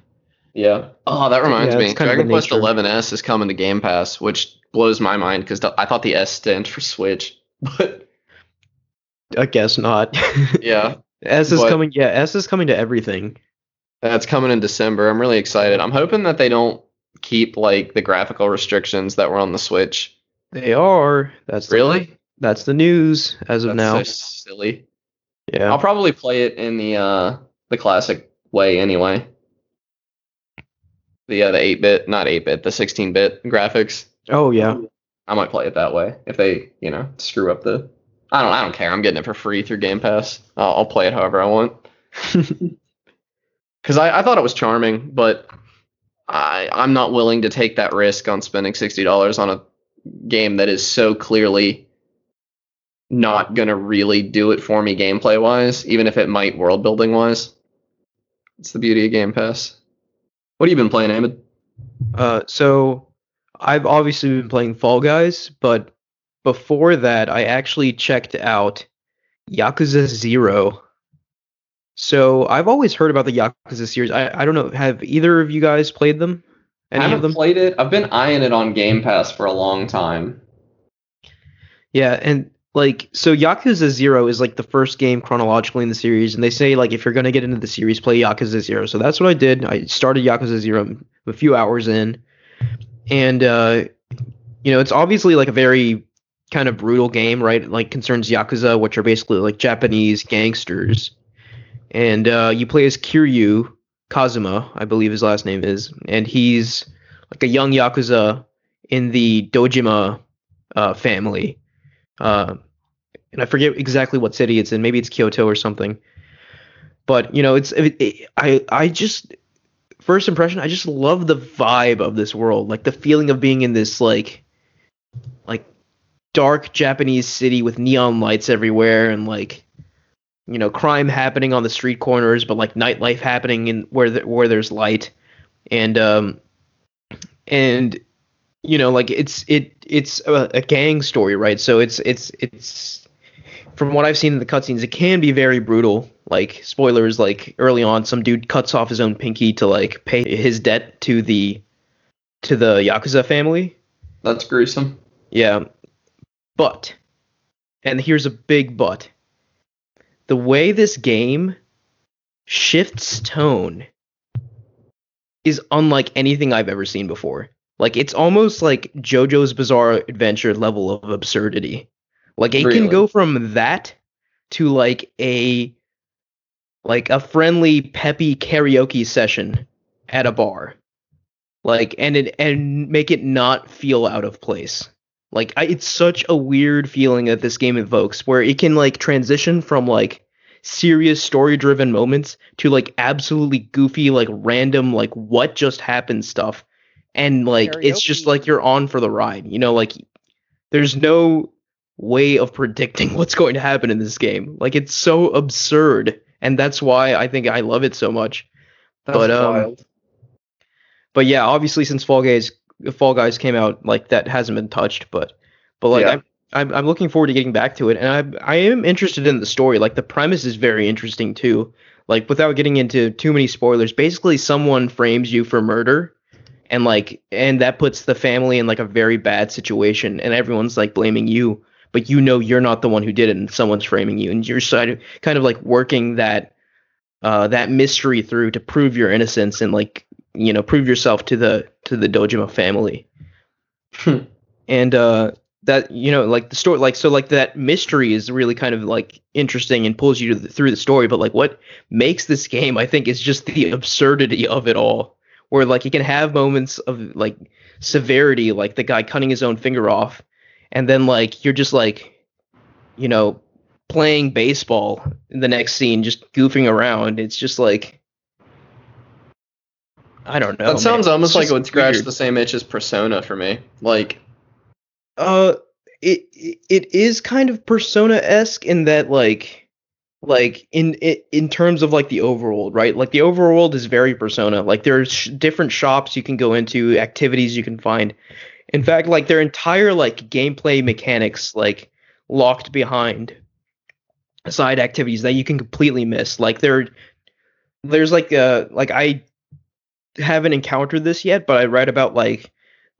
Yeah. Oh, that reminds Yeah, me. it's kind of Dragon Quest nature. 11S is coming to Game Pass, which blows my mind because I thought the S stands for Switch, *laughs* but I guess not. *laughs* yeah, S is But- coming. Yeah, S is coming to everything. that's coming in December. I'm really excited. I'm hoping that they don't keep like the graphical restrictions that were on the Switch. They are. That's the, Really? That's the news as of That's now. so silly. yeah. I'll probably play it in the uh the classic way anyway. The uh, the eight bit, not eight bit, the sixteen bit graphics. oh yeah. I might play it that way if they, you know, screw up the. I don't. I don't care. I'm getting it for free through Game Pass. I'll, I'll play it however I want. *laughs* Because I, I thought it was charming, but I I'm not willing to take that risk on spending sixty dollars on a game that is so clearly not gonna really do it for me gameplay wise, even if it might world building wise. It's the beauty of Game Pass. What have you been playing, Ahmed? Uh, so I've obviously been playing Fall Guys, but before that, I actually checked out Yakuza Zero. So I've always heard about the Yakuza series. I, I don't know. Have either of you guys played them? Any I haven't them? played it. I've been eyeing it on Game Pass for a long time. Yeah, and like so Yakuza 0 is like the first game chronologically in the series and they say like if you're going to get into the series play Yakuza 0. So that's what I did. I started Yakuza 0 a few hours in. And uh you know, it's obviously like a very kind of brutal game, right? Like concerns Yakuza which are basically like Japanese gangsters. And uh you play as Kiryu Kazuma, I believe his last name is, and he's like a young Yakuza in the Dojima uh, family. Uh, and I forget exactly what city it's in. Maybe it's Kyoto or something. But you know, it's it, it, I I just first impression, I just love the vibe of this world, like the feeling of being in this like like dark Japanese city with neon lights everywhere and like you know crime happening on the street corners, but like nightlife happening in where the, where there's light, and um and you know like it's it it's a, a gang story, right? So it's it's it's from what I've seen in the cutscenes, it can be very brutal. Like spoilers, like early on, some dude cuts off his own pinky to like pay his debt to the to the yakuza family. That's gruesome. Yeah, but and here's a big but. The way this game shifts tone is unlike anything I've ever seen before. Like it's almost like JoJo's Bizarre Adventure level of absurdity. Like it Really? can go from that to like a like a friendly peppy karaoke session at a bar. Like and it and make it not feel out of place. Like I, it's such a weird feeling that this game evokes where it can like transition from like serious story driven moments to like absolutely goofy like random like what just happened stuff and like it's just like you're on for the ride you know like there's no way of predicting *laughs* what's going to happen in this game. Like it's so absurd and that's why i think i love it so much. That's But, um, wild. but yeah obviously since fall guys fall guys came out like that hasn't been touched but but like Yeah. I'm, I'm i'm looking forward to getting back to it and i i am interested in the story. Like the premise is very interesting too. Like without getting into too many spoilers basically someone frames you for murder and like and that puts the family in like a very bad situation and everyone's like blaming you but you know you're not the one who did it and someone's framing you and you're sort of kind of like working that uh that mystery through to prove your innocence and like you know prove yourself to the to the dojima family Hmm. and uh that you know like the story like so like that mystery is really kind of like interesting and pulls you to the, through the story but like what makes this game i think is just the absurdity of it all where like you can have moments of like severity like the guy cutting his own finger off and then like you're just like you know playing baseball in the next scene just goofing around it's just like i don't know that sounds man. almost It's like it would scratch weird. the same itch as Persona for me. Like, Uh, it it- it is kind of Persona esque in that like like in in terms of like the overworld, right? Like the overworld is very Persona. Like there's different shops you can go into, activities you can find. In fact, like their entire like gameplay mechanics like locked behind side activities that you can completely miss. Like there there's like uh like I haven't encountered this yet, but I read about like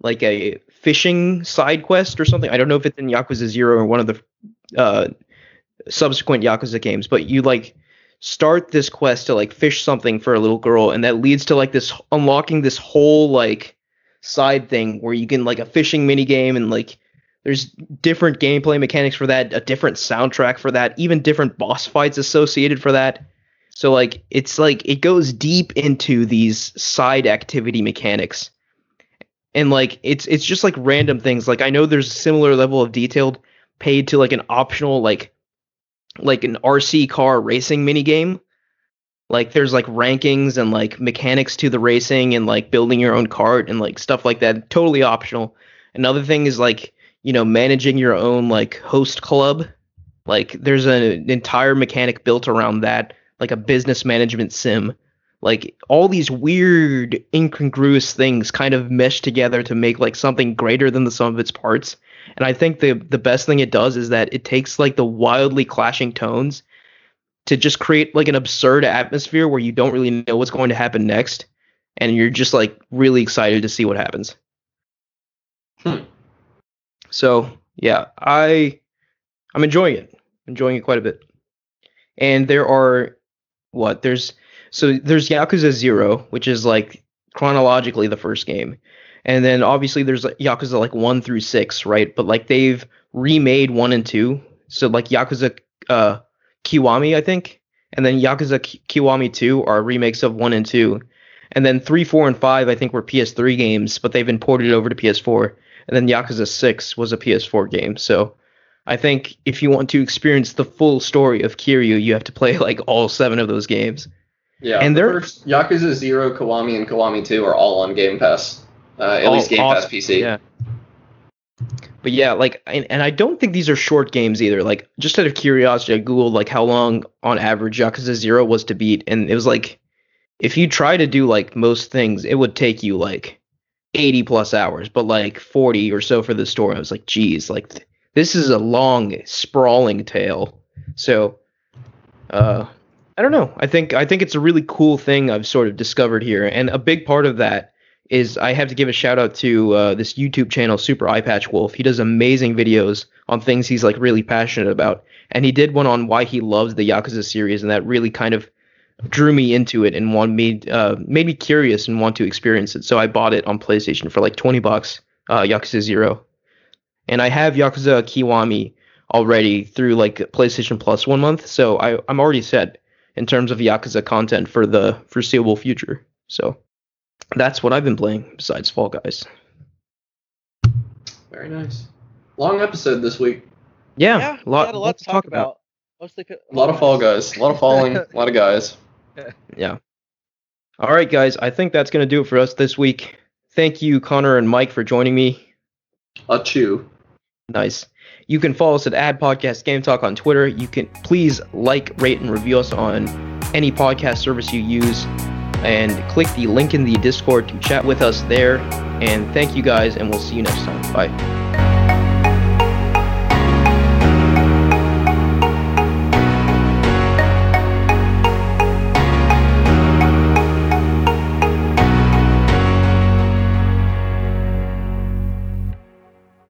like a fishing side quest or something. I don't know if it's in Yakuza Zero or one of the uh, subsequent Yakuza games, but you like start this quest to like fish something for a little girl, and that leads to like this unlocking this whole like side thing where you can like a fishing mini game and like there's different gameplay mechanics for that, a different soundtrack for that, even different boss fights associated for that. So like it's like it goes deep into these side activity mechanics and like it's it's just like random things like i know there's a similar level of detail paid to like an optional like like an rc car racing mini game. Like there's like rankings and like mechanics to the racing and like building your own cart and like stuff like that. Totally optional. Another thing is like you know managing your own like host club. Like there's an entire mechanic built around that like a business management sim. Like all these weird incongruous things kind of mesh together to make like something greater than the sum of its parts and i think the the best thing it does is that it takes like the wildly clashing tones to just create like an absurd atmosphere where you don't really know what's going to happen next and you're just like really excited to see what happens Hmm. so yeah i i'm enjoying it enjoying it quite a bit and there are what there's so there's Yakuza 0, which is like chronologically the first game. And then obviously there's Yakuza like 1 through 6, right? But like they've remade 1 and 2. So like Yakuza uh Kiwami, I think. And then Yakuza Ki- Kiwami 2 are remakes of 1 and 2. And then 3, 4 and 5 I think were PS3 games, but they've been ported over to PS4. And then Yakuza 6 was a PS4 game. So I think if you want to experience the full story of Kiryu, you have to play *laughs* like all seven of those games. Yeah, And they're- first Yakuza Zero, Kiwami, and Kiwami Two are all on Game Pass. Uh, at All least Game Pass PC. Yeah. But yeah, like, and, and I don't think these are short games either. Like, just out of curiosity, I googled like how long on average Yakuza Zero was to beat, and it was like, if you try to do like most things, it would take you like 80 plus hours, but like 40 or so for the story. I was like, geez, like th- this is a long, sprawling tale. So, uh, I don't know. I think I think it's a really cool thing I've sort of discovered here, and a big part of that is I have to give a shout out to uh, this YouTube channel, Super Eyepatch Wolf. He does amazing videos on things he's like really passionate about, and he did one on why he loves the Yakuza series, and that really kind of drew me into it and one made uh, made me curious and want to experience it. So I bought it on PlayStation for like twenty bucks, uh, Yakuza Zero, and I have Yakuza Kiwami already through like PlayStation Plus one month, so I, I'm already set in terms of Yakuza content for the foreseeable future. So that's what I've been playing besides Fall Guys. Very nice. Long episode this week. Yeah, yeah, a lot, we had a lot to talk about. Mostly A lot of Fall Guys. A lot of falling. a *laughs* lot of guys. Yeah. All right, guys. I think that's gonna do it for us this week. Thank you, Connor and Mike, for joining me. A chew. Nice. You can follow us at Ad Podcast Game Talk on Twitter. You can please like, rate, and review us on any podcast service you use. And click the link in the Discord to chat with us there. And thank you guys, and we'll see you next time. Bye.